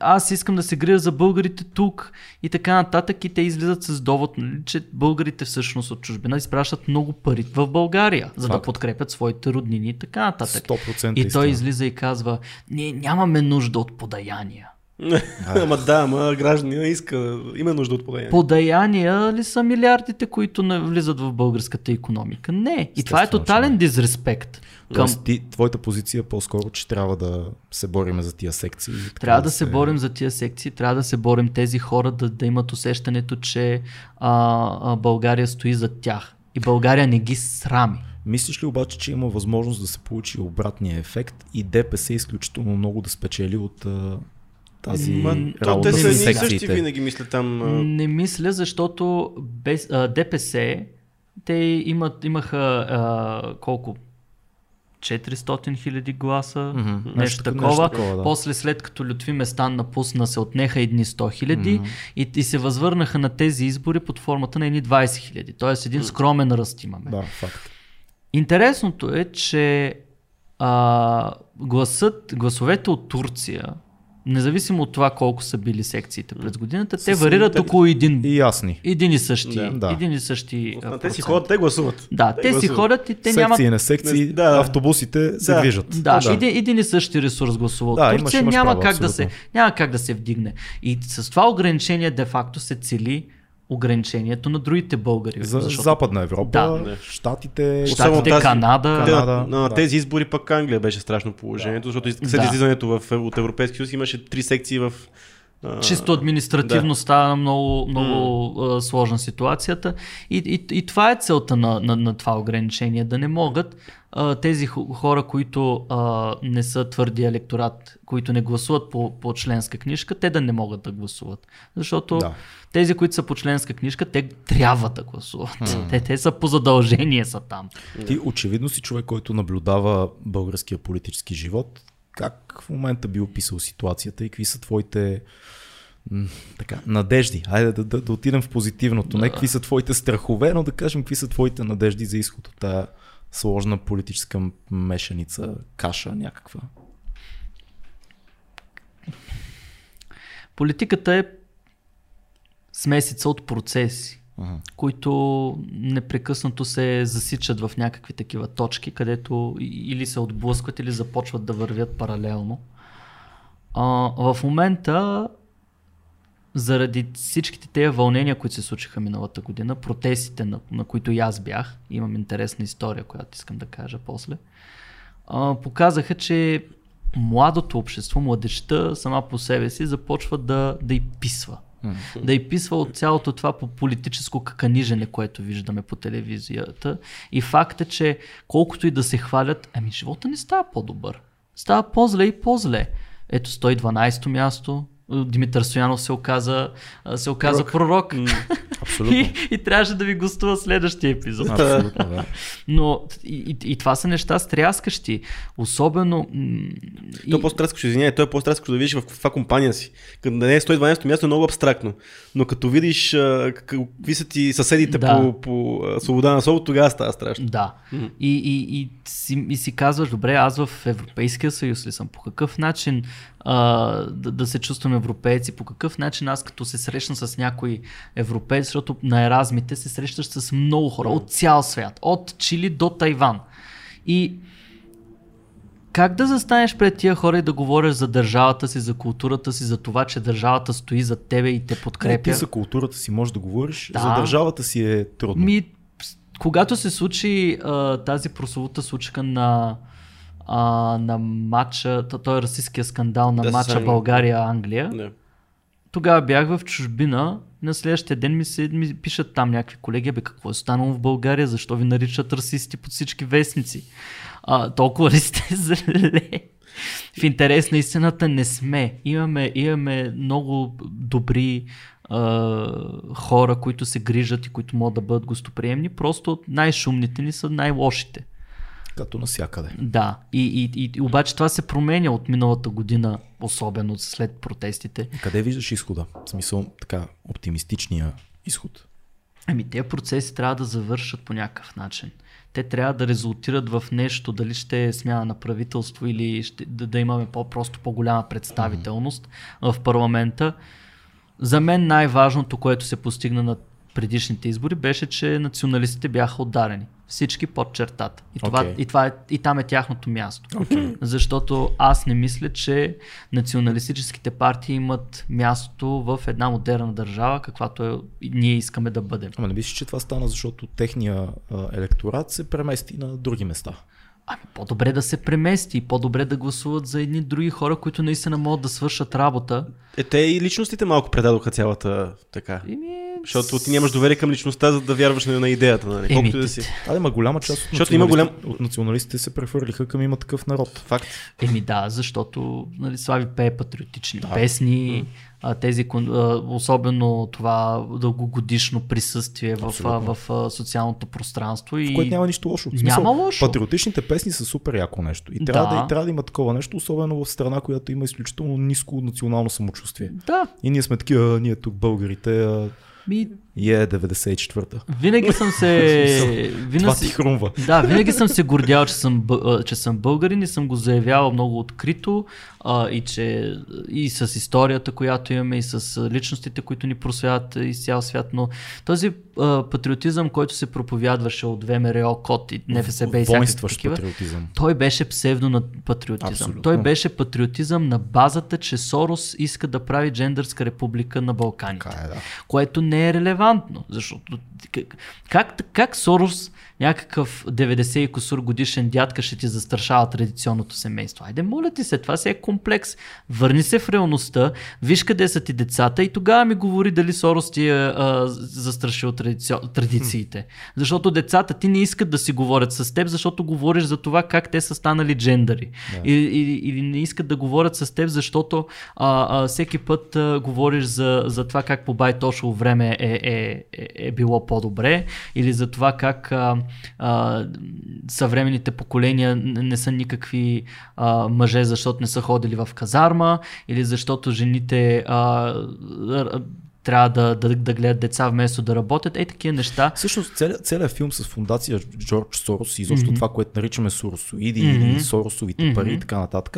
аз искам да се грия за българите тук и така нататък и те излизат с довод, нали, че българите всъщност от чужбина изпращат много пари в България, за да Факт. подкрепят своите роднини и така нататък. 100% И той истина. излиза и казва, ние нямаме нужда от подаяния. Ама да, ама гражданина иска, има нужда от подаяние. Подаяния ли са милиардите, които не влизат в българската економика? Не. И това е Естествено, че тотален не. дизреспект. Към... Тоест, ти, твоята позиция е по-скоро, че трябва да се бориме за тия секции. Трябва да се борим за тия секции, трябва да се борим тези хора да, да имат усещането, че а, а, България стои за тях. И България не ги срами. Мислиш ли обаче, че има възможност да се получи обратния ефект и ДПС изключително много да спечели от а, тази Ма, то, работа те са едни и същи винаги, мисля там. Не мисля, защото без, а, ДПС, те имат, имаха а, колко? 400 хиляди гласа, Мгм. нещо, Нещо такова. нещо такова, да. После след като Лютви Местан напусна, се отнеха едни 100 хиляди и, и се възвърнаха на тези избори под формата на едни 20 хиляди. Тоест един скромен ръст имаме. Да, факт. Интересното е, че а, гласът, гласовете от Турция, независимо от това колко са били секциите през годината, те варират те- около един, И ясни. един и същи, Да. Един и същи а, На те си ходят, те гласуват. Да, те, си гласуват. ходят и те секции, нямат... секции, Не- да. автобусите се Да. движат. Да, да. Един, един и същи ресурс гласува от Да, Турция, имаш- имаш няма, право, как да се, няма как да се вдигне. И с това ограничение де-факто се цели ограничението на другите българи. За защото Западна Европа, Да. Штатите, Щатите, тази- Канада, Те, Канада, на, на да. тези избори пък Англия беше страшно положението, защото след Да. излизането в, от Европейския съюз имаше три секции в... а, Чисто административно да. става много, много а, сложна ситуацията. И, и, и това е целта на, на, на това ограничение. Да не могат а, тези хо- хора, които а, не са твърди електорат, които не гласуват по, по членска книжка, те да не могат да гласуват. Защото Да. Тези, които са по членска книжка, те трябва да гласуват. Те, те са по задължение са там. Ти очевидно си човек, който наблюдава българския политически живот. Как в момента би описал ситуацията и какви са твоите така, надежди? Айде да, да, да отидем в позитивното. Не какви са твоите страхове, но да кажем какви са твоите надежди за изход от тази сложна политическа мешаница, каша някаква. Политиката е смесица от процеси. Ага. които непрекъснато се засичат в някакви такива точки, където или се отблъскват, или започват да вървят паралелно. А, в момента, заради всичките тези вълнения, които се случиха миналата година, протестите, на, на които и аз бях, имам интересна история, която искам да кажа после, а, показаха, че младото общество, младеща сама по себе си започва да, да и писва. Да и писва от цялото това по политическо каканижене, което виждаме по телевизията. И факт е, че колкото и да се хвалят, ами живота не става по-добър. Става по-зле и по-зле. Ето 112-то място, Димитър Стоянов се оказа, се оказа пророк. (laughs) Абсолютно. И, и трябваше да ви гостува следващия епизод. Абсолютно, да. Но и, и, и това са неща стряскащи. Особено. То е по-стрескащо, извиняй, то е по-стрескащо да видиш в каква компания си. Като да не е 112 място е много абстрактно. Но като видиш какви са ти съседите Да. по, по свобода на слово, тогава става страшно. Да. И, и, и, си, и си казваш, добре, аз в Европейския съюз ли съм? По какъв начин а, да, да се чувствам европейци? По какъв начин аз като се срещна с някой европеец, защото на еразмите се срещаш с много хора от цял свят, от Чили до Тайван. И как да застанеш пред тия хора и да говориш за държавата си, за културата си, за това, че държавата стои за тебе и те Не, подкрепя? ти за културата си можеш да говориш, Да. за държавата си е трудно. Ми, когато се случи а, тази прословута случка на, а, на матча, то- той е расистския скандал на Да, матча. България-Англия, Да. Тогава бях в чужбина, на следващия ден ми, се, ми пишат там някакви колеги, бе какво е станало в България, защо ви наричат расисти под всички вестници. А, толкова ли сте (laughs) зле? В интерес на истината не сме. Имаме, имаме много добри а, хора, които се грижат и които могат да бъдат гостоприемни. Просто най-шумните ни са най-лошите. Като навсякъде. Да, и, и, и обаче това се променя от миналата година, особено след протестите. Къде виждаш изхода? В смисъл така оптимистичния изход. Ами тези процеси трябва да завършат по някакъв начин. Те трябва да резултират в нещо, дали ще е смяна на правителство или ще, да, да имаме по-просто по-голяма представителност mm-hmm. в парламента. За мен най-важното, което се постигна на предишните избори, беше, че националистите бяха ударени. Всички под чертата. И, това, Окей. и, това е, и там е тяхното място. Okay. Защото аз не мисля, че националистическите партии имат място в една модерна държава, каквато е, ние искаме да бъдем. Ама не мислиш, че това стана, защото техния а, електорат се премести на други места? Ами по-добре да се премести, по-добре да гласуват за едни други хора, които наистина могат да свършат работа. Е, те и личностите малко предадоха цялата така. Еми, Защото ти нямаш доверие към личността, за да вярваш на, на идеята, нали? Колкото и да си. Абе, ма голяма част от Защото има голям- националистите, от националистите се прехвърлиха към има такъв народ. Факт. Еми да, защото нали, Слави пее патриотични Да. песни, а, тези, особено това дългогодишно присъствие в, Абсолютно. в, а, социалното пространство. И... В което няма нищо лошо. В Няма лошо. Патриотичните песни са супер яко нещо. И трябва да. Да. и трябва да има такова нещо, особено в страна, която има изключително ниско национално самочувствие. Да, И ние сме такива, ние тук българите, а, ми, и е 94-та. винаги съм се... (laughs) Това винаги, ти хрумва. (laughs) Да, винаги съм се гордял, че съм, че съм българин и съм го заявявал много открито а, и че и с историята, която имаме, и с личностите, които ни просвяват из цял свят, но този а, патриотизъм, който се проповядваше от ВМРО, КОТ и НФСБ и всякакви такива, патриотизъм. той беше псевдо на патриотизъм. Абсолютно. Той беше патриотизъм на базата, че Сорос иска да прави джендърска република на Балканите Така е, да. което не е релевантно, защото как, как, как Сорос, някакъв 90 и косур годишен дядка ще ти застрашава традиционното семейство? Айде, моля ти се, това си е комплекс. Върни се в реалността, виж къде са ти децата и тогава ми говори дали Сорос ти е а, застрашил традицио... традициите. Защото децата ти не искат да си говорят с теб, защото говориш за това как те са станали джендари. Да. Или, или, или не искат да говорят с теб, защото а, а, всеки път а, говориш за, за това как по Байтошово време е, е, е, е било по-добре, или за това как а, а, съвременните поколения не са никакви а, мъже, защото не са ходили в казарма, или защото жените а, трябва да, да, да гледат деца вместо да работят. Е, такива неща. Всъщност целият, целият филм с фундация Джордж Сорос и изобщо Мгм. това, което наричаме Соросоиди Мгм. или Соросовите пари и така нататък.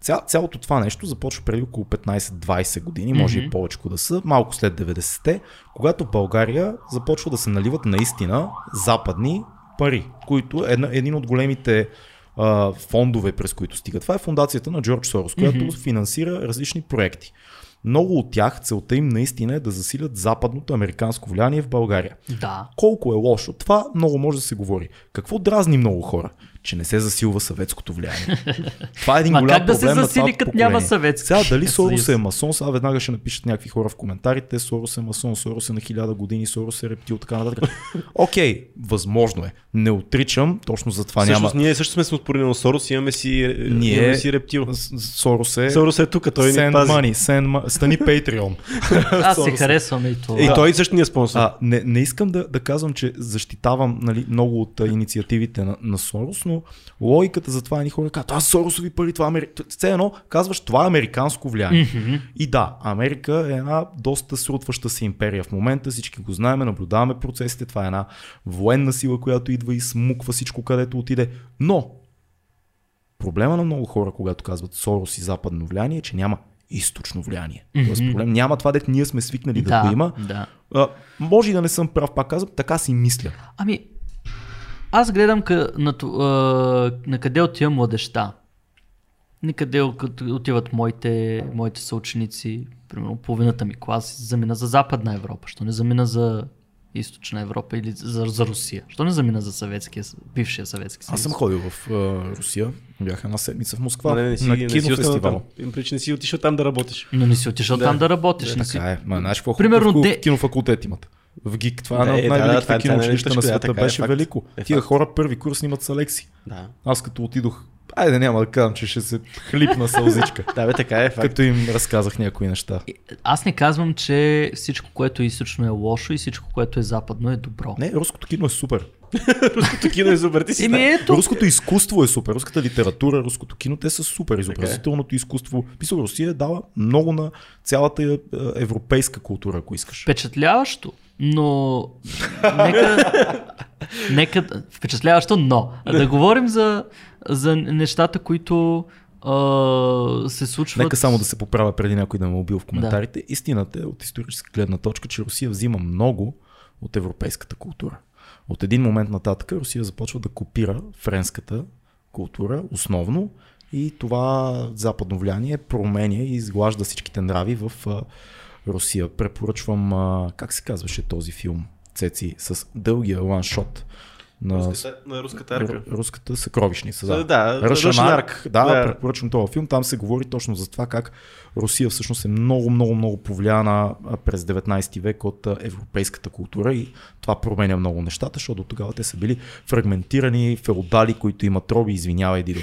Ця, цялото това нещо започва преди около 15-20 години, може и повече да са, малко след 90-те, когато в България започва да се наливат наистина западни пари, които е един от големите а, фондове, през които стига. Това е фундацията на Джордж Сорос, която Мгм. финансира различни проекти. Много от тях целта им наистина е да засилят западното американско влияние в България. Да. Колко е лошо? Това много може да се говори. Какво дразни много хора? Че не се засилва съветското влияние. (laughs) Това е един Ма голям как да се проблем на засили, като няма. Съветски Сега дали Сорос е масон, сега веднага ще напишат някакви хора в коментарите, Сорос е масон, Сорос е на хиляда години, Сорос е рептил, така нататък. (laughs) Окей, възможно е. Не отричам, точно за това Всъщност, няма. ние също сме спорили на Сорос, имаме си, Ние- имаме си рептил. Сорос е Сорос е тук, той ни send пази. money, send. Стани (laughs) Patreon. Аз се Сорос е. харесвам и това. И той също ни е спонсор. А, не, не искам да, да казвам, че защитавам нали, много от инициативите на, на Сорос, но логиката за това е ни хора казват, са Соросови пари, това е Амери... Все едно казваш, това е американско влияние. И да, Америка е една доста срутваща се империя в момента, всички го знаем, наблюдаваме процесите, това е една военна сила, която идва и смуква всичко където отиде. Но проблема на много хора, когато казват Сорос и западно влияние, е, че няма източно влияние. Тоест проблем няма това, дето ние сме свикнали да, го има. Да. А, може и да не съм прав, пак казвам, така си мисля. Ами, аз гледам къ, на, ту- а, на къде отива младеща. На къде о- като отиват моите, моите съученици, примерно половината ми клас, замина за Западна Европа, що не замина за източна Европа или за, за Русия? Що не замина за съветския, бившия съветски съюз? Аз съм ходил в а, Русия. Бях една седмица в Москва. Не, не си, на не си останал кинофестивал. причина не си отишъл там да работиш. Но не си отишъл Да. там да работиш. Да, не си... Така е. Ма, знаеш какво Примерно, Примерно, де- кинофакултет имат? В ГИК. Това е Да, едно от е, да, да, най-великите не е киноучилища на да, света. така е, Беше факт. велико. Е, Тия хора първи курс снимат с Алекси. Да. Аз като отидох, айде няма да казвам, че ще се хлипна сълзичка. (laughs) Да, бе, така е факт. като им разказах някои неща. Аз не казвам, че всичко, което е източно е лошо и всичко, което е западно е добро. Не, руското кино е супер. (laughs) Руското кино е супер. Ти си Еми ето, Руското изкуство е супер. Руската литература, руското кино, те са супер. Е. Изобразителното изкуство. Писал Русия дава много на цялата е, европейска култура, ако искаш. впечатляващо, но нека, нека впечатляващо, но да говорим за, за нещата, които а, се случват. Нека само да се поправя преди някой да ме убил в коментарите. Истината е от историческа гледна точка, че Русия взима много от европейската култура. От един момент нататък Русия започва да копира френската култура основно и това западно влияние променя и изглажда всичките нрави в Русия. Препоръчвам, а, как се казваше този филм, Цеци, с дългия ланшот на Руската, на руската арка. Руската съкровищница. Да, да, Russian Ark. Ark. Да, Да. препоръчвам този филм. Там се говори точно за това как Русия всъщност е много, много, много повлияна през 19 век от европейската култура и това променя много нещата, защото до тогава те са били фрагментирани феодали, които имат роби. Извинявай, Дидо.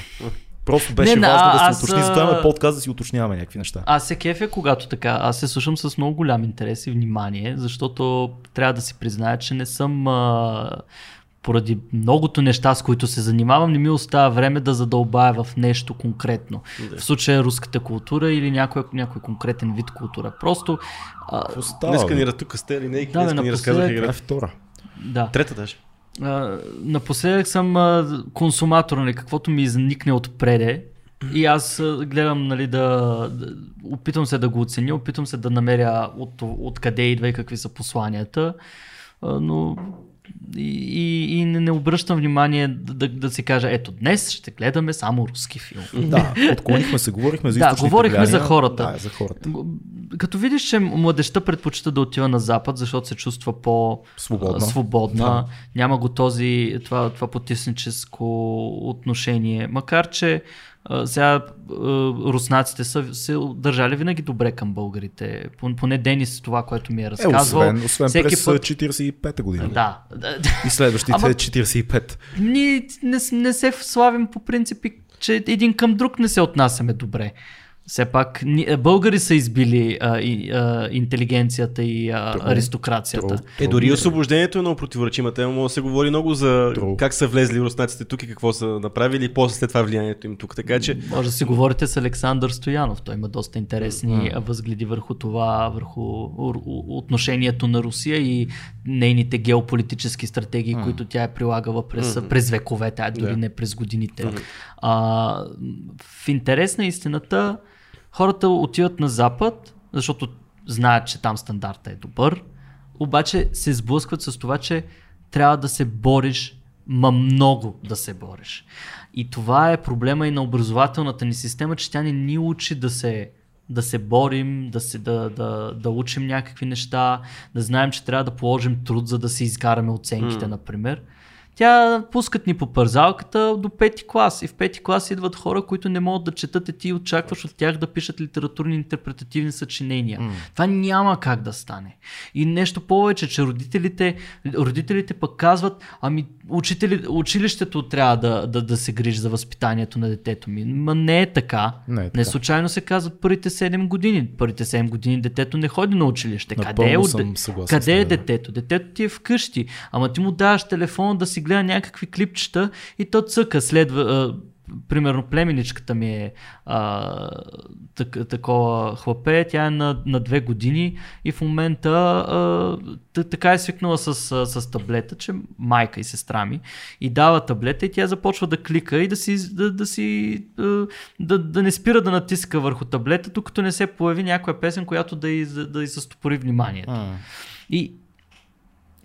Просто беше Не, важно да аз, се уточни. а- Затова имаме подкаст да си уточняваме някакви неща. Аз се кефя, когато така. Аз се слушам с много голям интерес и внимание, защото трябва да си призная, че не съм а, поради многото неща, с които се занимавам, не ми остава време да задълбая в нещо конкретно. Да. В случая руската култура или някой, някой конкретен вид култура. Просто, а, Какво става? Днеска ни тук сте линейки, Да, днеска ни напоследък- разказаха игра. втора. да. Трета даже. Напоследък съм а, консуматор, нали, каквото ми изникне отпреде. И аз а, гледам, нали, да, да. Опитвам се да го оценя, опитвам се да намеря от, откъде идва и какви са посланията. А, но. И, и, и не, не обръщам внимание да, да, да си кажа, ето днес ще гледаме само руски филм. (laughs) Да, отклонихме се, говорихме за Да, говорихме за влияния. хората. Да, за хората. Като видиш, че младеща предпочита да отива на запад, защото се чувства по Свободна. а, свободна Да. няма го този, това, това потисническо отношение. Макар, че а, сега а, руснаците са се държали винаги добре към българите. Пон- Поне Денис това, което ми е Е, разказвал. освен, освен всеки през път- 45-та година. Да. И следващите Ама- 45. Ние не, не се славим по принципи, че един към друг не се отнасяме добре. Все пак е, българи са избили а, и, а, интелигенцията и а, Трудно. аристokraцията. Трудно. Е, дори освобождението е много противоречима тема. Може да се говори много за True. как са влезли руснаците тук и какво са направили и после след това влиянието им тук. Така че Може да си говорите с Александър Стоянов. Той има доста интересни Мгм. възгледи върху това, върху отношението на Русия и нейните геополитически стратегии, Мгм. които тя е прилагала през, през вековете, а дори Да. не през годините. А, в интерес на истината, хората отиват на Запад, защото знаят, че там стандарта е добър, обаче се сблъскват с това, че трябва да се бориш, ма много да се бориш. И това е проблема и на образователната ни система, че тя не ни учи да се да се борим, да, се, да, да, да учим някакви неща, да знаем, че трябва да положим труд, за да си изкараме оценките, М. например. Тя пускат ни по пързалката до пети клас и в пети клас идват хора, които не могат да четат и ти очакваш от тях да пишат литературни интерпретативни съчинения. М. Това няма как да стане. И нещо повече, че родителите, родителите пък казват, ами учители, училището трябва да, да, да се грижи за възпитанието на детето ми. Ма не е така. Не е Не така. случайно се казват първите 7 години. Първите 7 години детето не ходи на училище. Къде е, Напълно къде е теб, да. детето? Детето ти е вкъщи. Ама ти му даваш телефон да си гледа някакви клипчета и то цъка. Следва, а, примерно племеничката ми е а, так, такова хлапе, тя е на, на две години и в момента а, така е свикнала с, а, с таблета, че майка и сестра ми и дава таблета и тя започва да клика и да си, да, да, си а, да, да не спира да натиска върху таблета, докато не се появи някоя песен, която да й, да й застопори вниманието. М. И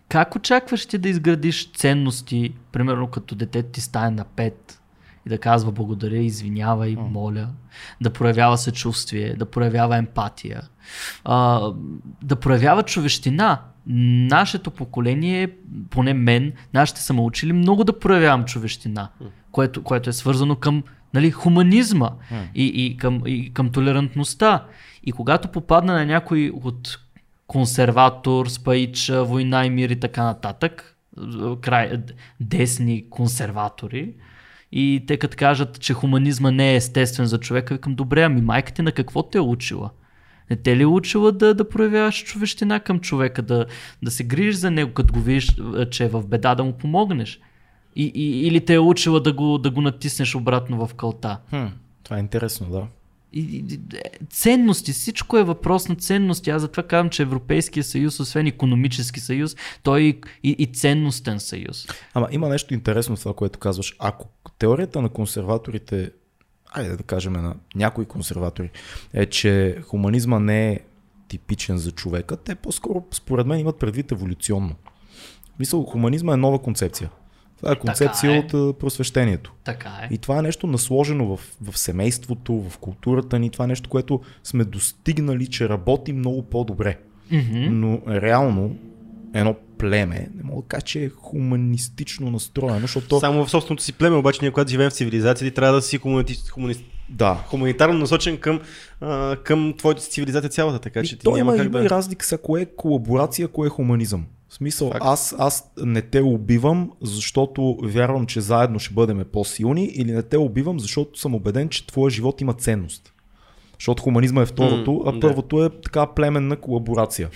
как очакваш ти да изградиш ценности, примерно като детето ти стане на 5 и да казва благодаря, извинявай, моля, да проявява съчувствие, да проявява емпатия, а, да проявява човещина. Нашето поколение, поне мен, нашите са ме учили много да проявявам човещина, което, което е свързано към нали, хуманизма и, и, към, и към толерантността. И когато попадна на някой от консерватор, спаича, война и мир и така нататък, край, десни консерватори, и те като кажат, че хуманизма не е естествен за човека, викам, добре, ами майка ти на какво те е учила? Не те ли е учила да, да проявяваш човещина към човека, да, да се грижиш за него, като го видиш, че е в беда, да му помогнеш? И, и, или те е учила да го, да го натиснеш обратно в кълта? Хм, това е интересно, да. И, и, ценности, всичко е въпрос на ценности. Аз затова казвам, че Европейския съюз, освен економически съюз, той е и, и, ценностен съюз. Ама има нещо интересно в това, което казваш. Ако теорията на консерваторите, айде да кажем на някои консерватори, е, че хуманизма не е типичен за човека, те по-скоро, според мен, имат предвид еволюционно. Мисъл, хуманизма е нова концепция. Това е концепция е. от просвещението. Така е. И това е нещо насложено в, в семейството, в културата ни. Това е нещо, което сме достигнали, че работи много по-добре. Мгм. Но реално едно племе, не мога да кажа, че е хуманистично настроено, защото то... Само в собственото си племе, обаче ние, когато живеем в цивилизация, ти трябва да си хуманити... хумани... Да. хуманитарно насочен към, а, към твоята цивилизация цялата, така че И ти няма има, как има да... и разлика са кое е колаборация, кое е хуманизъм. В смисъл, Факт. аз, аз не те убивам, защото вярвам, че заедно ще бъдем по-силни, или не те убивам, защото съм убеден, че твоя живот има ценност. Защото хуманизма е второто, М, а да. първото е така племенна колаборация.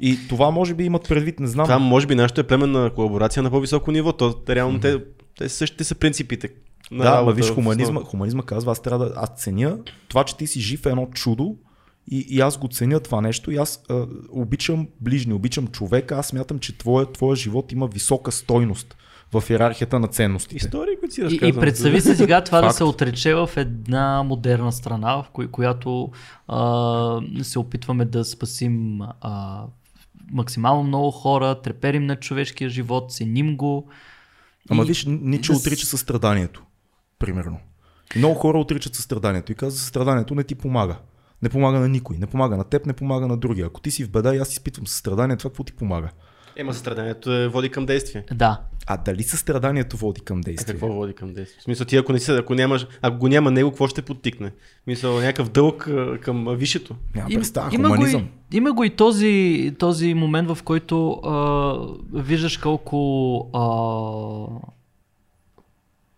И това може би имат предвид, не знам. Това може би нашето е племенна колаборация на по-високо ниво. То, реално те, те същите са принципите. На Да, ма работа виж, хуманизма, хуманизма казва, аз трябва да, аз ценя това, че ти си жив е едно чудо и, и аз го ценя това нещо и аз а, обичам ближни, обичам човека, аз смятам, че твоя, твоя живот има висока стойност в иерархията на ценностите. Истории, които си И, разказвам. и представи се сега това да се отрече в една модерна страна, в коя, която а, се опитваме да спасим а, максимално много хора, треперим на човешкия живот, ценим го. Ама И- виж, Ниче да отрича състраданието, примерно. И много хора отричат състраданието и казват, състраданието не ти помага. Не помага на никой. Не помага на теб, не помага на другия. Ако ти си в беда и аз изпитвам състрадание, това какво ти помага? Ема състраданието е, води към действие. Да. А дали състраданието води към А действие? какво води към действие? В смисъл, ти ако, не си, ако, нямаш, ако го няма него, какво ще подтикне? В Мисъл, някакъв дълг а, към а, висшето. Няма представа, има, го и, има го и този, този момент, в който а, виждаш колко, а,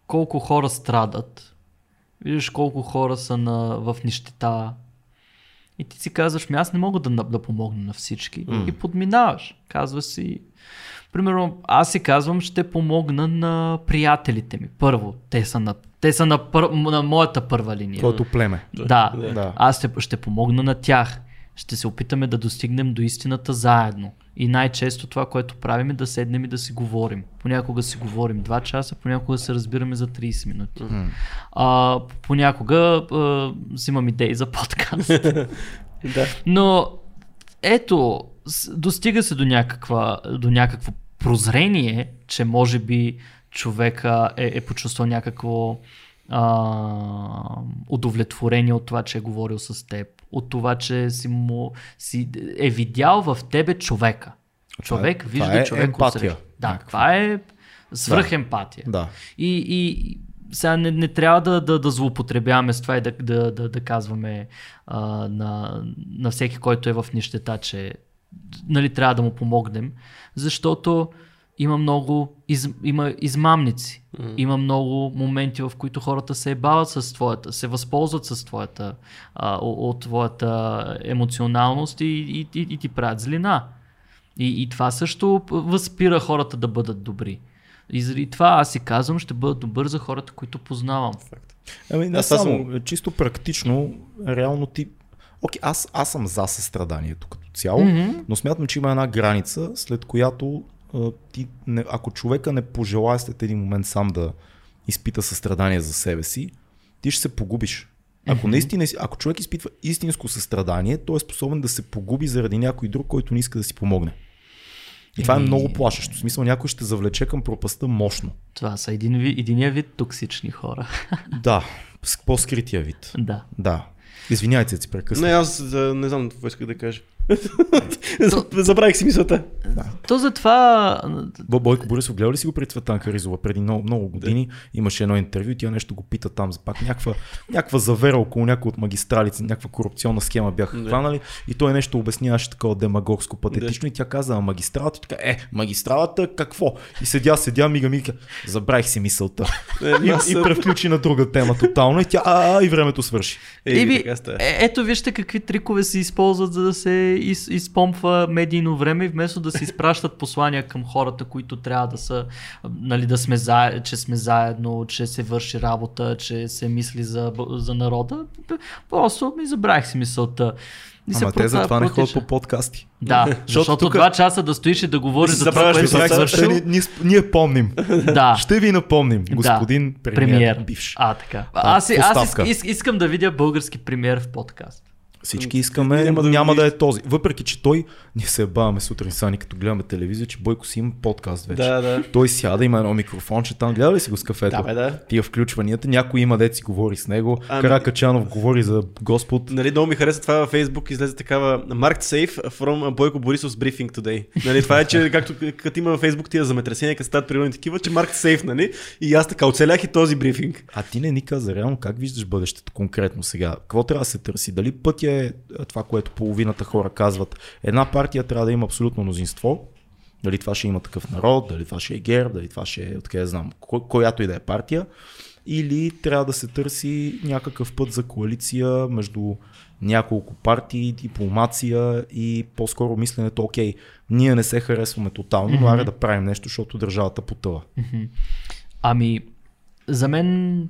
колко хора страдат. Виждаш колко хора са на, в нищета. И ти си казваш, ми аз не мога да, да помогна на всички. М. И подминаваш. Казва си, примерно, аз си казвам, ще помогна на приятелите ми. Първо, те са на, те са на, пър, на моята първа линия. Твоето племе. Да, Да. аз ще, ще помогна на тях. Ще се опитаме да достигнем до истината заедно. И най-често това, което правим е да седнем и да си говорим. Понякога си говорим 2 часа, понякога се разбираме за 30 минути. А, понякога а, взимам идеи за подкаст. (laughs) Да. Но ето, достига се до, някаква, до някакво прозрение, че може би човека е, е почувствал някакво а, удовлетворение от това, че е говорил с теб, от това, че си му си е видял в тебе човека. Човек това вижда е човек емпатия. отсреща. Да, това е свръхемпатия. Да. И, и сега не, не трябва да, да, да злоупотребяваме с това и да, да, да, да казваме а, на, на всеки, който е в нищета, че нали, трябва да му помогнем, защото има много из, има измамници. Мгм. Има много моменти, в които хората се ебават с твоята, се възползват с твоята, а, от твоята емоционалност и, и, и, и ти правят злина. И, и това също възпира хората да бъдат добри. И заради това аз си казвам, ще бъда добър за хората, които познавам. Ами не Аз само, чисто практично, реално ти... Окей, аз, аз съм за състраданието като цяло, Мгм. но смятам, че има една граница, след която ти, не, ако човека не пожелая след един момент сам да изпита състрадание за себе си, ти ще се погубиш. Ако, наистина, ако човек изпитва истинско състрадание, той е способен да се погуби заради някой друг, който не иска да си помогне. И това е Еми. много плашещо. В смисъл някой ще завлече към пропаста мощно. Това са един, ви- единия вид токсични хора. (laughs) Да, по-скрития вид. да. Да. Извинявайте, си прекъсна. Не, аз не знам какво исках да кажа. (laughs) Забравих си мисълта. То затова Бо- Бойко Борисов гледа ли си го при Цветанка Ризова преди много, много години? Имаше едно интервю и тя нещо го пита там за пак някаква, някаква завера около някои от магистралите, някаква корупционна схема бяха Да. хванали и той нещо обясняваше такова демагогско патетично и тя каза, а магистралата така, е, магистралата какво? И седя, седя, мига, мига, забравих си мисълта. Е, И, и превключи на друга тема тотално и тя, а, а, и времето свърши. Става. е, ето вижте какви трикове се използват, за да се из, изпомпва медийно време, вместо да се изпращат послания към хората, които трябва да са, нали, да сме за, че сме заедно, че се върши работа, че се мисли за, за народа. Просто ми забравих си мисълта. И Ама те затова не протича. ходят по подкасти. Да, защото, тук- два часа да стоиш и да говориш за това, което си свършил. Ние, ние, ние помним. Да. Ще ви напомним, господин да, премиер, бивш. А, така. Аз, аз оставка. иск, иск, искам да видя български премиер в подкаст. Всички искаме, Няма да няма да е този. Въпреки, че той, ние се баваме сутрин сани, като гледаме телевизия, че Бойко си има подкаст вече. Да, да. Той сяда, има едно микрофонче там, гледа ли си го с кафето? Да, бе, да. Тия включванията, някой има деци говори с него, Ами- Каракачанов говори за Господ. Нали, много ми хареса това във Facebook, излезе такава Marked safe from Бойко Борисов's briefing today. Нали, това е, че (laughs) както като има във Facebook тия земетресения, като стават природни такива, че Marked safe, нали? И аз така оцелях и този брифинг. А ти не ни каза реално как виждаш бъдещето конкретно сега. Какво трябва да се търси? Дали пътя е това, което половината хора казват? Една партия трябва да има абсолютно мнозинство. Дали това ще има такъв народ, дали това ще е гер, дали това ще е, откъде знам, ко- която и да е партия. Или трябва да се търси някакъв път за коалиция между няколко партии, дипломация и по-скоро мисленето, окей, ние не се харесваме тотално, но аре да правим нещо, защото държавата потъва. Ами, за мен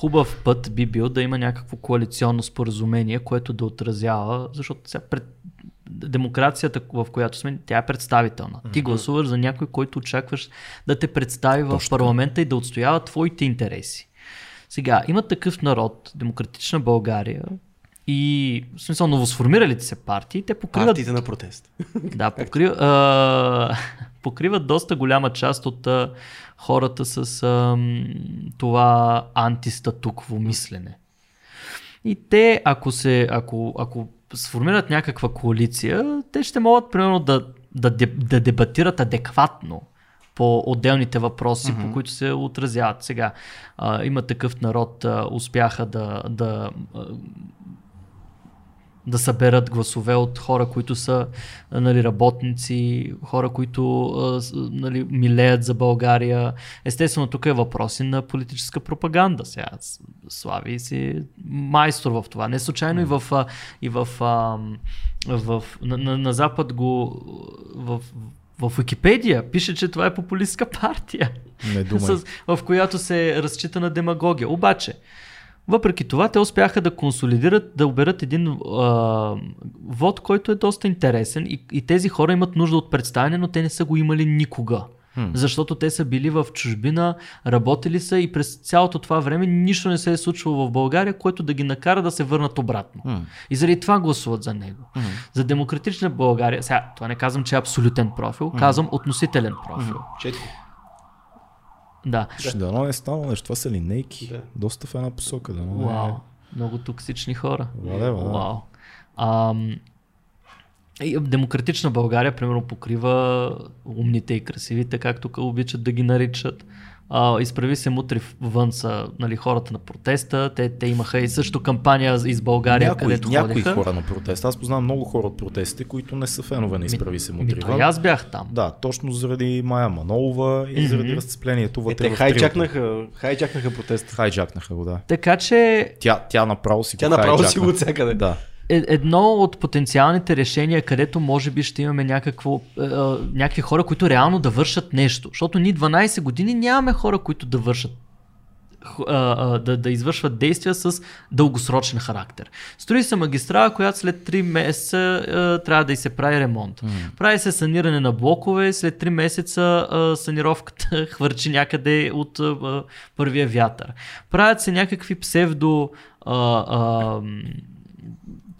хубав път би бил да има някакво коалиционно споразумение, което да отразява, защото сега пред демокрацията, в която сме, тя е представителна. Ти гласуваш за някой, който очакваш да те представи в Точно така. парламента и да отстоява твоите интереси. Сега, има такъв народ, демократична България и в смисъл новосформиралите се партии, те покриват Партиите на протест. да, (laughs) покрива, а, покриват доста голяма част от а, хората с а, това антистатукво мислене. И те, ако, се, ако, ако сформират някаква коалиция, те ще могат, примерно, да, да, да дебатират адекватно по отделните въпроси, mm-hmm. по които се отразяват. Сега а, има такъв народ, а, успяха да, да а, да съберат гласове от хора, които са нали, работници, хора, които нали, милеят за България. Естествено, тук е въпроси на политическа пропаганда. Сега Слави си майстор в това. Не случайно и в, и в, в на, на, на Запад го в, в Википедия пише, че това е популистска партия Не думай. (laughs) с, в която се разчита на демагогия. Обаче, въпреки това, те успяха да консолидират, да оберат един а, вод, който е доста интересен и, и тези хора имат нужда от представяне, но те не са го имали никога. Защото те са били в чужбина, работили са и през цялото това време нищо не се е случвало в България, което да ги накара да се върнат обратно. И заради това гласуват за него. За демократична България, сега, това не казвам, че е абсолютен профил, казвам относителен профил. Четко. Да. Ще дано е станало нещо. Това са линейки. Да. Доста в една посока. Да, но Вау. Много токсични хора. Владева, да. Вау. Ам, и демократична България, примерно, покрива умните и красивите, както ка- обичат да ги наричат. А, изправи се мутри вън са нали, хората на протеста. Те, те имаха и също кампания из България, някои, където някои ходиха. хора на протест. Аз познавам много хора от протестите, които не са фенове на изправи се мутри и аз бях там. Да, точно заради Майя Манолова и заради разцеплението Е, вътре те в хайджакнаха, хайджакнаха протест. Хайджакнаха го, да. Така че Тя, тя направо си Тя го направо си хайджакна. го от всякъде. Да. Е, едно от потенциалните решения, където може би ще имаме някакво, е, е, някакви хора, които реално да вършат нещо. Защото ние 12 години нямаме хора, които да вършат а, да, да извършват действия с дългосрочен характер. Строи се магистрала, която след 3 месеца а, трябва да й се прави ремонт. Прави се саниране на блокове, след 3 месеца а, санировката (laughs) хвърчи някъде от а, първия вятър. Правят се някакви псевдо а, а,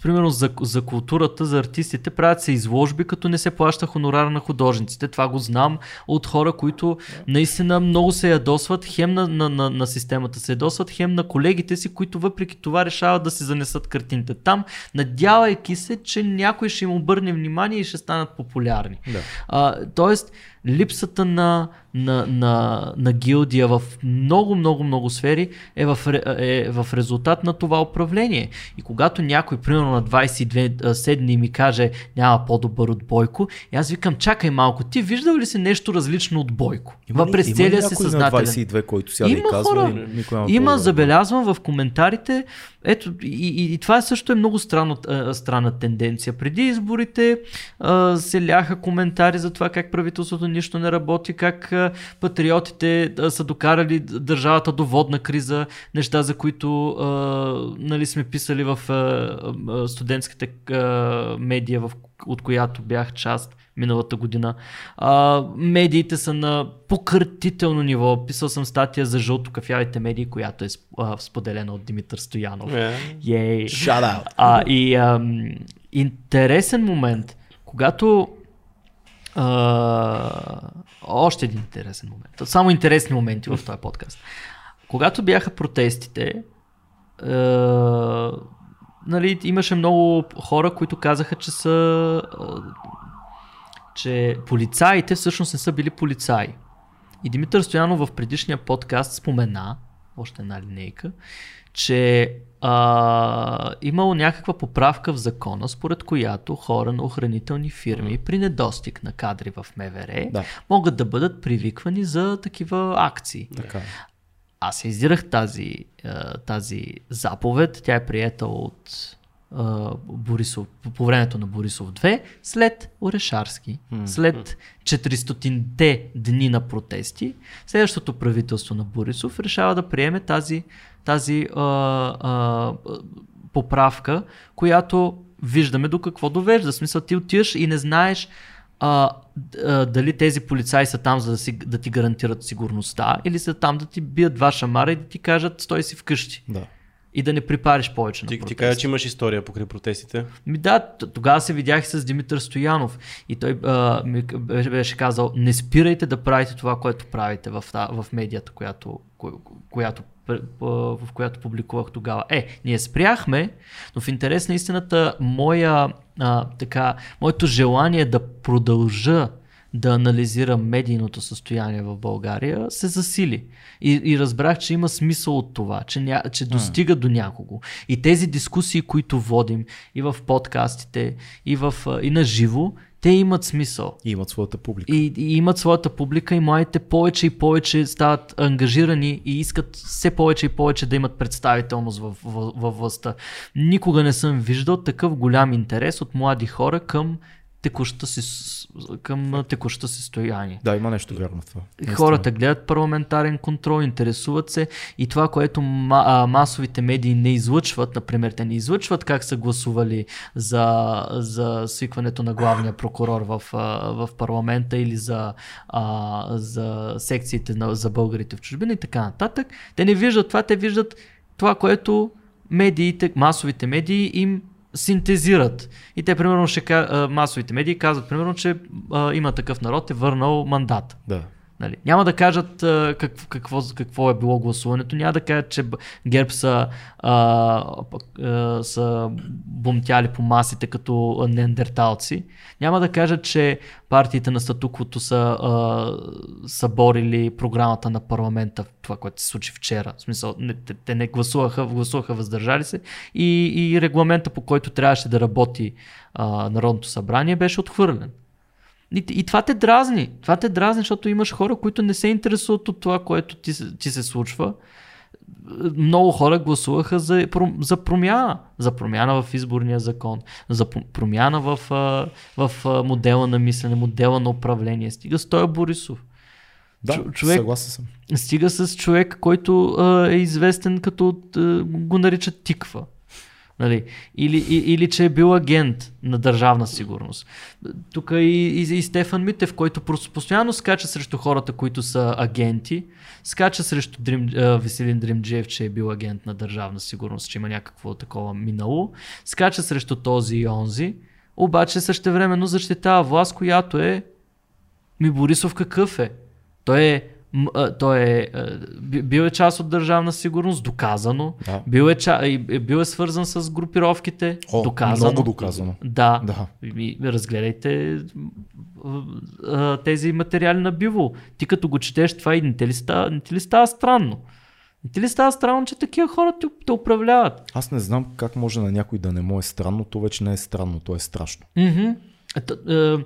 примерно за, за културата, за артистите, правят се изложби, като не се плаща хонорар на художниците. Това го знам от хора, които наистина много се ядосват, хем на, на, на, на системата се ядосват, хем на колегите си, които въпреки това решават да си занесат картините там, надявайки се, че някой ще им обърне внимание и ще станат популярни. Да. А, тоест, липсата на, на, на, на гилдия в много, много, много сфери е в, е в резултат на това управление. И когато някой, примерно на 22 седни ми каже няма по-добър от Бойко, и аз викам, чакай малко, ти виждал ли си нещо различно от Бойко? Има ли- през има ли целия си някой на съзнателен. 22, който сяда и Има казва, хора. и Има, забелязвам в коментарите, ето, и, и, и това също е много странно, странна тенденция. Преди изборите а, се ляха коментари за това как правителството нищо не работи, как а, патриотите а, са докарали държавата до водна криза, неща за които а, нали, сме писали в а, а, студентската а, медия, в, от която бях част миналата година. А, медиите са на пократително ниво. Писал съм статия за жълто-кафявите медии, която е сп- а, споделена от Димитър Стоянов. Е. Ей. Shout out. А, и ам, интересен момент, когато а, още един интересен момент. Само интересни моменти в този подкаст. Когато бяха протестите, а, нали, имаше много хора, които казаха, че са че полицаите всъщност не са били полицаи. И Димитър Стоянов в предишния подкаст спомена, още една линейка, че а, имало някаква поправка в закона, според която хора на охранителни фирми при недостиг на кадри в МВР Да. могат да бъдат привиквани за такива акции. Така. Аз издирах тази, тази заповед, тя е приета от Борисов, по- по времето на Борисов 2, след Орешарски, след 400-те дни на протести, следващото правителство на Борисов решава да приеме тази, тази а, а, поправка, която виждаме до какво довежда. В смисъл ти отиваш и не знаеш а, дали тези полицаи са там за да, си, да ти гарантират сигурността или са там да ти бият два шамара и да ти кажат стой си вкъщи Да. и да не припариш повече на Ти, ти протест. кажа, че имаш история покрай протестите. Ми да, тогава се видях с Димитър Стоянов и той а, ми беше, казал, не спирайте да правите това, което правите в, в медията, която, ко- която, в която публикувах тогава. Е, ние спряхме, но в интерес на истината, моя, а, така, моето желание да продължа да анализирам медийното състояние в България, се засили. И, и разбрах, че има смисъл от това, че, ня, че достига до някого. И тези дискусии, които водим и в подкастите, и, в, и на живо, те имат смисъл. И имат своята публика. И, и имат своята публика и младите повече и повече стават ангажирани и искат все повече и повече да имат представителност в, в, във властта. Никога не съм виждал такъв голям интерес от млади хора към текущата си, към текущата си стояние. Да, има нещо вярно в това. Хората гледат парламентарен контрол, интересуват се и това, което масовите медии не излъчват, например, те не излъчват как са гласували за, за свикването на главния прокурор в, в парламента или за, а, за секциите на, за българите в чужбина и така нататък. Те не виждат това, те виждат това, което медиите, масовите медии им синтезират. И те, примерно, ще, масовите медии казват, примерно, че а, има такъв народ е върнал мандат. Да. Нали. Няма да кажат а, какво, какво, какво е било гласуването, няма да кажат, че ГЕРБ са, а, а, са бомтяли по масите като неандерталци. Няма да кажат, че партиите на статуквото са, а, са борили програмата на парламента, това, което се случи вчера. В смисъл, не, те, те не гласуваха, гласуваха въздържали се и, и регламента, по който трябваше да работи а, Народното събрание, беше отхвърлен. И, и това те дразни. Това те дразни, защото имаш хора, които не се интересуват от това, което ти, се- ти се случва. Много хора гласуваха за, за промяна. За промяна в изборния закон, за промяна в, в модела на мислене, модела на управление. Стига с този Борисов. Да, човек- съгласен съм. Стига с човек, който а, е известен като а, го наричат тиква. Нали? Или, и, или че е бил агент на държавна сигурност. Тук и, и, и Стефан Митев, който постоянно скача срещу хората, които са агенти, скача срещу Дрим, Веселин Дримджиев, че е бил агент на държавна сигурност, че има някакво такова минало, скача срещу този и онзи, обаче същевременно защитава власт, която е ми Борисов какъв е? Той е той е, бил е част от държавна сигурност, доказано. Да. Бил, е, бил е свързан с групировките, О, доказано. много доказано. Да. Да. И, разгледайте тези материали на биво. Ти като го четеш това и не ти ли става, не ти ли става странно? Не ти ли става странно, че такива хора те, те управляват? Аз не знам как може на някой да не му е странно, то вече не е странно, то е страшно. Е,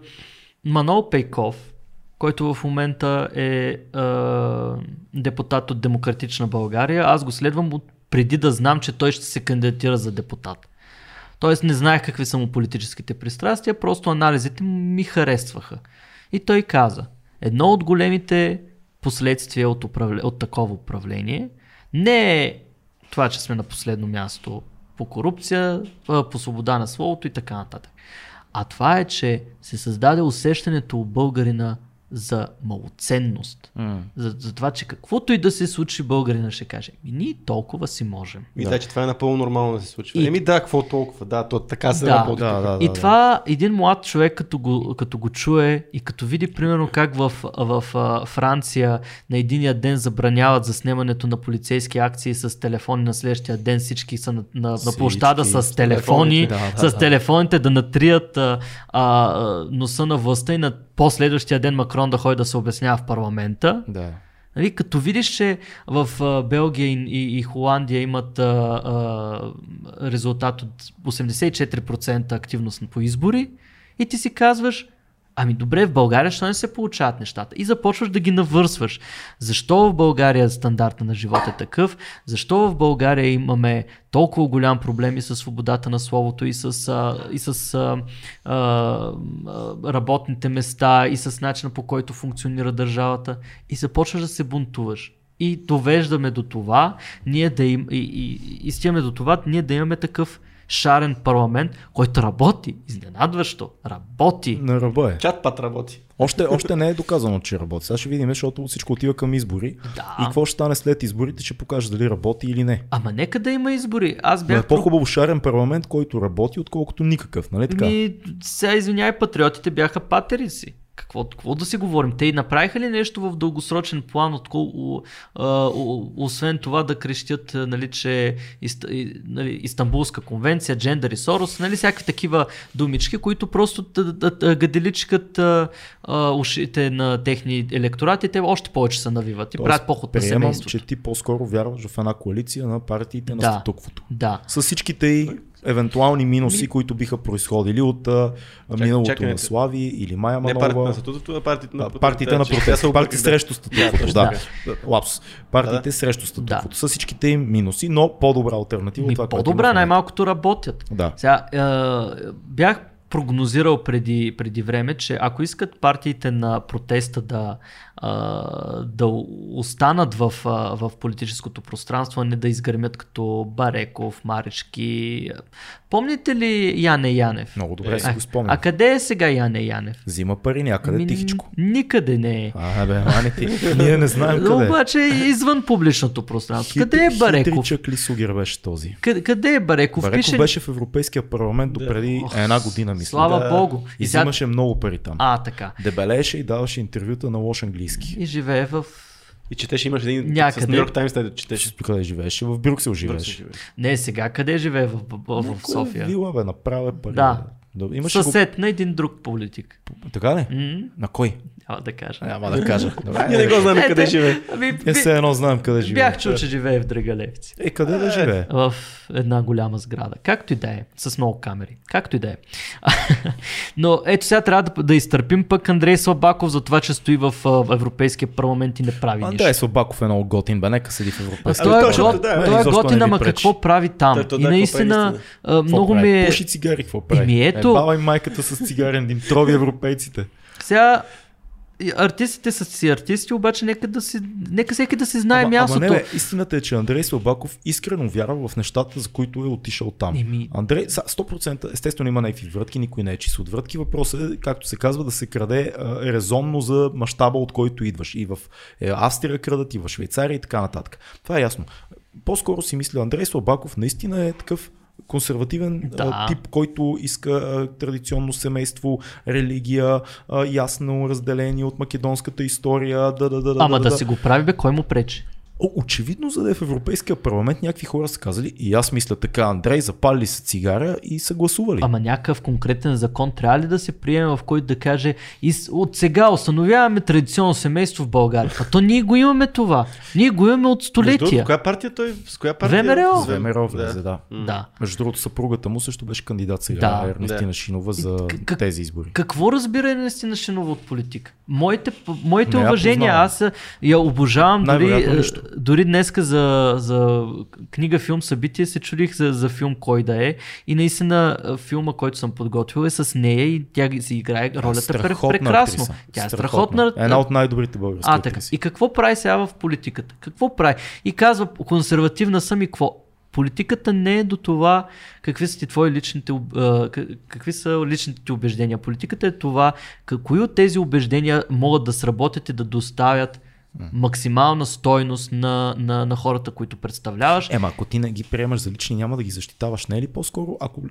Манол Пейков, който в момента е, е депутат от Демократична България, аз го следвам от преди да знам, че той ще се кандидатира за депутат. Тоест не знаех какви са му политическите пристрастия, просто анализите ми харесваха. И той каза, едно от големите последствия от, управле... от такова управление не е това, че сме на последно място по корупция, а, по свобода на словото и така нататък. А това е, че се създаде усещането у българина за малоценност. М. За, за това, че каквото и да се случи, българина ще каже, ми ние толкова си можем. И Да. да. че това е напълно нормално да се случва. И- Еми да, какво толкова? Да, то така се Да. работи. Да, да, И да. това един млад човек, като го, като го чуе и като види примерно как в, в, а, Франция на единия ден забраняват заснемането на полицейски акции с телефони, на следващия ден всички са на, на, на площада с с телефони, да, да, с да. телефоните да натрият а, а, носа на властта и на последващия ден Макрон да ходи да се обяснява в парламента. Да. Нали, като видиш, че в а, Белгия и, и, и Холандия имат а, а, резултат от 84% активност по избори и ти си казваш, ами добре, в България що не се получават нещата? И започваш да ги навърсваш. Защо в България стандарта на живота е такъв? Защо в България имаме толкова голям проблеми с свободата на словото и с, а, и с а, а, работните места и с начина по който функционира държавата и започваш да се бунтуваш. И довеждаме до това, ние да им, и, и, и стигаме до това, ние да имаме такъв шарен парламент, който работи, изненадващо, работи. На ръба е. Чат пат работи. Още, още не е доказано, че работи. Сега ще видим, защото всичко отива към избори. Да. И какво ще стане след изборите, ще покаже дали работи или не. Ама нека да има избори. Аз Но е бях... по-хубаво шарен парламент, който работи, отколкото никакъв, нали така? Ми, сега извинявай, патриотите бяха патери си. Какво, какво да си говорим? Те и направиха ли нещо в дългосрочен план, откол, а, о- освен това да крещят, нали, че Ист, и, нали, Истанбулска конвенция, джендър и Сорос, нали, всякакви такива думички, които просто да, да, да гаделичкат а, а, ушите на техни електорати, те още повече се навиват и Тоест, правят поход на семейството. че ти по-скоро вярваш в една коалиция на партиите на Да. статуквото. Да. С всичките и евентуални минуси, които биха произходили от а, миналото чакай, на Слави или Майя Не партията Манова. на статутото, а партията на А, партиите на Тя се протест, обърка, партии срещу статуквото, да. Лапс. Партиите срещу статуквото. С всичките им минуси, но по-добра альтернатива. Ми, това, по-добра, най-малкото работят. Да. Сега, е, бях прогнозирал преди, преди време, че ако искат партиите на протеста да, да останат в, в политическото пространство, а не да изгърмят като Бареков, Марички. Помните ли Яне Янев? Много добре си А- го спомням. А къде е сега Яне Янев? Взима пари някъде Ми, тихичко. Никъде не е. А, бе, мани ти. Ние не знаем Но къде. е. обаче е извън публичното пространство. Хитри- къде е Бареков? Хитричък ли Сугер беше този? Къде, къде е Бареков? Бареков Пише- беше в Европейския парламент до преди една година, мисля. Слава Да. Богу. И сега- взимаше много пари там. А, така. Дебелееше и даваше интервюта на лош английски. И живее в... И четеш, имаш един Някъде. с Нью Йорк Таймс, да четеш. Къде живееше? В Брюксел живееше. Не, сега къде живее в, в, в, в София? Вила, бе, направя пари. Да. Да, имаше Съсед на един друг политик. го... Така ли? М, На кой? Няма да кажа. Няма да кажа. (laughs) Ние не го знаем къде живее. Ами, Е, все едно знаем къде живее. бях чул, че живее в Драгалевци. Е, къде да живее? В една голяма сграда. Както и да е. С много камери. Както и да е. (laughs) Но ето сега трябва да, да изтърпим пък Андрей Слабаков за това, че стои в Европейския парламент и не прави нищо. Андрей Слабаков е много готин, бе, нека седи в А Европейския той е, да, той е готин, ама какво прави там? Той- и да, какво наистина много прави? ми е... Пуши цигари, какво прави? Еми, ето- Е, баба и майката с цигарен дим, трови европейците. Сега и артистите са си артисти, обаче нека, да си, нека всеки да си знае ама, мястото. ама не, бе, истината е, че Андрей Слабаков искрено вярва в нещата, за които е отишъл там. Еми. Андрей, са, 100% естествено има някакви врътки, никой не е чист от врътки. Въпросът е, както се казва, да се краде а, резонно за мащаба, от който идваш. И в е, Австрия крадат, и в Швейцария и така нататък. Това е ясно. По-скоро си мисля, Андрей Слабаков наистина е такъв консервативен Да. а, тип, който иска а, традиционно семейство, религия, а, ясно разделение от македонската история. Да, да, да, Ама да, да, да си го прави, бе, кой му пречи? О, очевидно, за да е в Европейския парламент, някакви хора са казали, и аз мисля така, Андрей, запали са цигара и са гласували. Ама някакъв конкретен закон трябва ли да се приеме, в който да каже от сега установяваме традиционно семейство в България. А то ние го имаме това. Ние го имаме от Между столетия. коя партия той? С коя партия? ВМРО. С ВМРО влезе, да. Да. Между другото, съпругата му също беше кандидат сега, Да. Ернестина Да. Шинова, за как- тези избори. Какво разбира Ернестина Шинова от политика? Моите, моите Не уважения, аз я обожавам. Дори. Дори днеска за, за книга, филм, събитие се чудих за, за филм кой да е. И наистина филма, който съм подготвил е с нея и тя си играе ролята прекрасно. актриса. Тя е страхотна. Една от най-добрите български А, така. И какво прави сега в политиката? Какво прави? И казва, консервативна съм и какво? Политиката не е до това какви са ти твои личните, какви са личните ти убеждения. Политиката е това, кои от тези убеждения могат да сработят и да доставят максимална стойност на, на, на хората, които представляваш. Ема, ако ти не ги приемаш за лични, няма да ги защитаваш, не е ли по-скоро? Ако,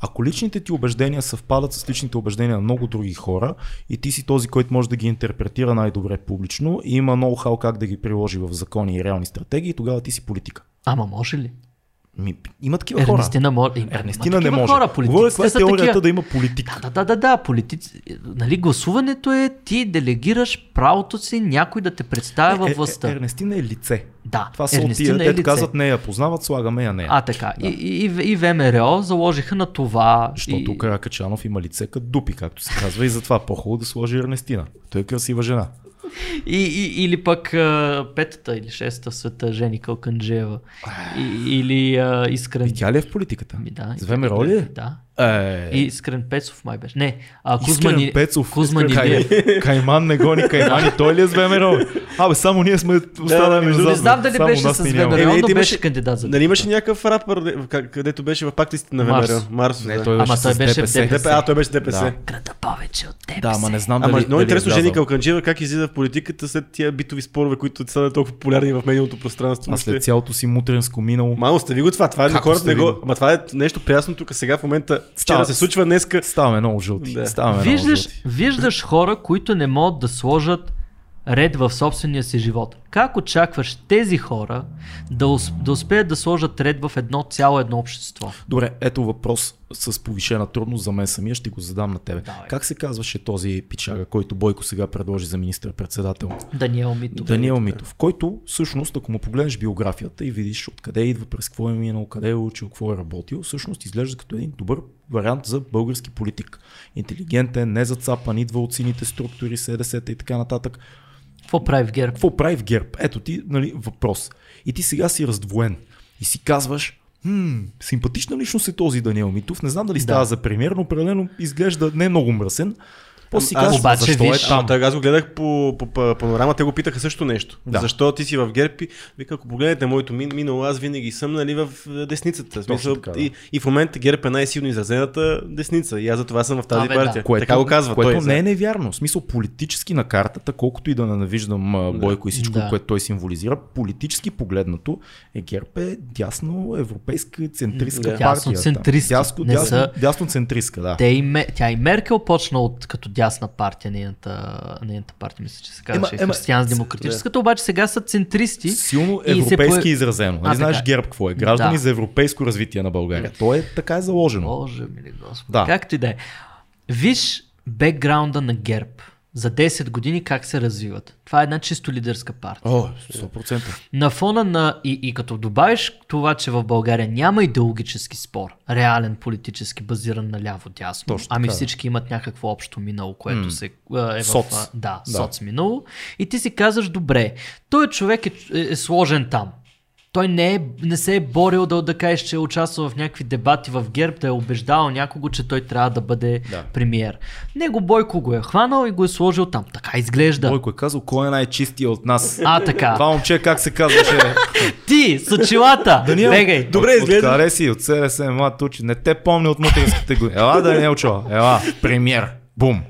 ако личните ти убеждения съвпадат с личните убеждения на много други хора и ти си този, който може да ги интерпретира най-добре публично и има ноу-хау как да ги приложи в закони и реални стратегии, тогава ти си политика. Ама може ли? Ми, има такива хора. Ернестина. Има, Ернестина не може. Хора, Говоря това е теорията такива. да има политик. Да, да, да, да, политици. Нали, гласуването е ти делегираш правото си някой да те представя във властта. Е, е, Ернестина е лице. Да, Това са Ернестина тия, е лице. казват не я познават, слагаме я нея. А, така. И, и, и, и ВМРО заложиха на това. Защото и... Каракачанов има лице като дупи, както се казва, и затова по-хубаво да сложи Ернестина. Той е красива жена. И, и, или пък а, петата или шеста в света Жени Калканджева. И, или а, Искрен... И тя ли е в политиката? Ми, да, С ВМРО ли е? Да. Е, И Искрен Пецов май беше. Не, а, Кузма, Искрен Ни... Пецов. Кузма Искрен. Кай... Кайман не гони Кайман и той ли е с ВМРО? Абе, само ние сме останали назад. Не знам дали беше с. ВМРО, Е, но ти беше имаше- кандидат за Нали имаше някакъв рапър, където беше в пактистите на Марс. ВМРО? Марс. Не, да. той беше Ама той беше ДПС. ДПС. ДПС, а, той беше ДПС. Да. Града повече от теб. Да, ама не знам Ама дали много дали интересно е Жени. Калканджиева как излиза в политиката след тия битови спорове, които станат толкова популярни в медийното пространство. А след цялото си мутренско минало. Мамо, сте ви го това, това е хората не го. Ама това е нещо приясно тук сега в момента. Вчера се случва днеска. Ставаме много жълти. Да. Ставаме много Виждаш, жълти. виждаш хора, които не могат да сложат ред в собствения си живот. Как очакваш тези хора да, ус- да успеят да сложат ред в едно цяло едно общество? Добре, ето въпрос с повишена трудност за мен самия, ще го задам на тебе. Давай. Как се казваше този пичага, който Бойко сега предложи за министър-председател? Даниел Митов. Даниел Митов, който всъщност, ако му погледнеш биографията и видиш откъде идва, през какво е минал, къде е учил, какво е работил, всъщност изглежда като един добър вариант за български политик. Интелигентен, не зацапан, идва от сините структури, СДС-та и така нататък. Какво прави в ГЕРБ? Какво прави в ГЕРБ? Ето ти, нали, въпрос. И ти сега си раздвоен. И си казваш, хм, симпатична личност е този Даниел Митов. Не знам дали става за премьер, но определено изглежда не много мръсен. После си Аз казваш, обаче защо виж- е там? Аз го гледах по, по, по панорама, те го питаха също нещо. Да. Защо ти си в ГЕРБ? Вика, ако погледнете моето мин, минало, аз винаги съм нали, в е, десницата. Смисъл, така, да. и, и, в момента ГЕРБ е най-силно изразената десница. И аз за това съм в тази Абе, да. партия. Което, така го казва което той. не е невярно. В смисъл политически на картата, колкото и да ненавиждам да. Бойко и всичко, Да. да. което той символизира, политически погледнато е ГЕРБ е дясно европейска центристка Да. партия. Дясно, Не дясно, са- дясно центристка, да. Те и, тя и Меркел почна от като дясна партия, нейната, нейната партия, мисля, че се казваше Ема- ема- християнс-демократическата, обаче сега са центристи. Силно и се европейски пое- изразено. А, Нали знаеш така. ГЕРБ какво е? Граждани Да. за европейско развитие на България. То е така е заложено. Боже мили Господи. Да. Както и да е. Виж бекграунда на ГЕРБ. За 10 години как се развиват. Това е една чисто лидерска партия. О, 100%. На фона на... И, и като добавиш това, че в България няма идеологически спор, реален политически, базиран на ляво-дясно, Точно ами така. всички имат някакво общо минало, което се е Соц. в... а, Да, Да. соц минало. И ти си казваш, добре, той човек е, е, е сложен там. Той не, е, не се е борил да, да кажеш, че е участвал в някакви дебати в ГЕРБ, да е убеждавал някого, че той трябва да бъде Да. премиер. Него Бойко го е хванал и го е сложил там. Така изглежда. Бойко е казал, кой е най-чистия от нас. А, така. Това момче как се казваше? Ти, с очилата! Даниел, Бегай! Добре, от, изглежда. От Кареси, от СРС, млад учи. Не те помня от мутринските години. Ела, Даниел Чола. Ела, премьер. Бум.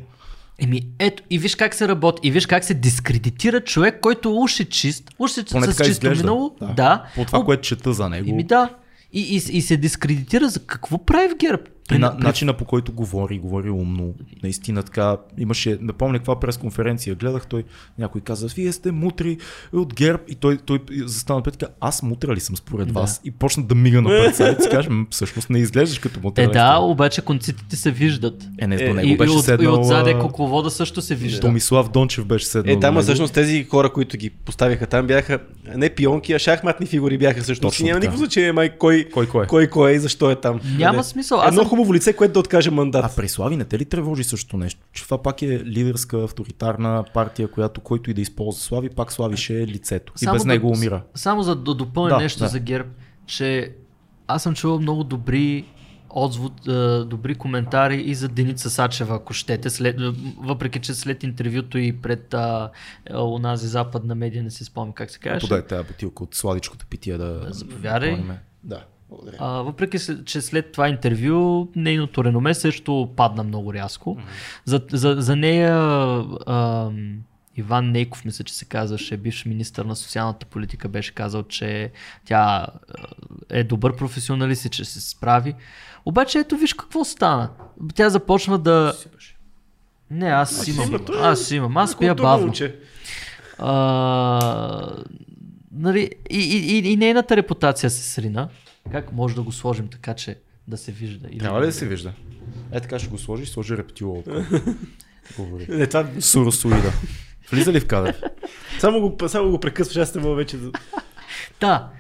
Еми, ето, и виж как се работи, и виж как се дискредитира човек, който уж е чист, уж е Поне с чисто изглежда. минало. Да. По това, което чета за него. Еми да. И, и, и се дискредитира за какво прави в ГЕРБ? И на, начина по който говори, говори умно. Наистина така, имаше, не помня каква пресконференция гледах, той някой каза, вие сте мутри от ГЕРБ и той, той застана пред и каза, аз мутра ли съм според Да. вас? И почна да мига напред себе си, (laughs) каже, «М, всъщност не изглеждаш като мутра. Е, да, наистина». обаче конците се виждат. Е, не, до Е, него и, и, беше и седнал... отзаде а, кукловода също се вижда. Томислав Дончев беше седнал. Е, там всъщност тези хора, които ги поставиха там, бяха не пионки, а шахматни фигури бяха всъщност. Точно И няма така. никакво значение май кой, Кой кой е? кой, кой е и защо е там. Няма Не. смисъл. Аз Едно. Хубаво лице, което да откаже мандат. А при Слави не те ли тревожи също нещо? Че това пак е лидерска, авторитарна партия, която който и да използва Слави, пак Слави ще е лицето. И без да- него умира. Само за да допълня Да, нещо да. за ГЕРБ, че аз съм чувал много добри отзвуд, е, добри коментари и за Деница Сачева, ако щете, след, въпреки че след интервюто и пред а, онази западна медия, не си спомням как се казваше. Подай тази бутилка от сладичкото питие да... Заповядай. Да, благодаря. А, въпреки, че след това интервю нейното реноме също падна много рязко. За, за, за нея ам, Иван Нейков, мисля, че се казваше, бивш министър на социалната политика, беше казал, че тя е добър професионалист и че се справи. Обаче ето виж какво стана. Тя започва да... Не, аз имам. има, той е Аз имам. Аз пия бавно. А, нали, и, и, и, и нейната репутация се срина. Как може да го сложим така, че да се вижда? Или... Трябва ли да се вижда? Е така ще го сложиш, сложи рептила от (laughs) Говори. Не, това, Суросоида. Влиза ли в кадър? само, го, само го прекъсваш, аз не мога вече да... Да,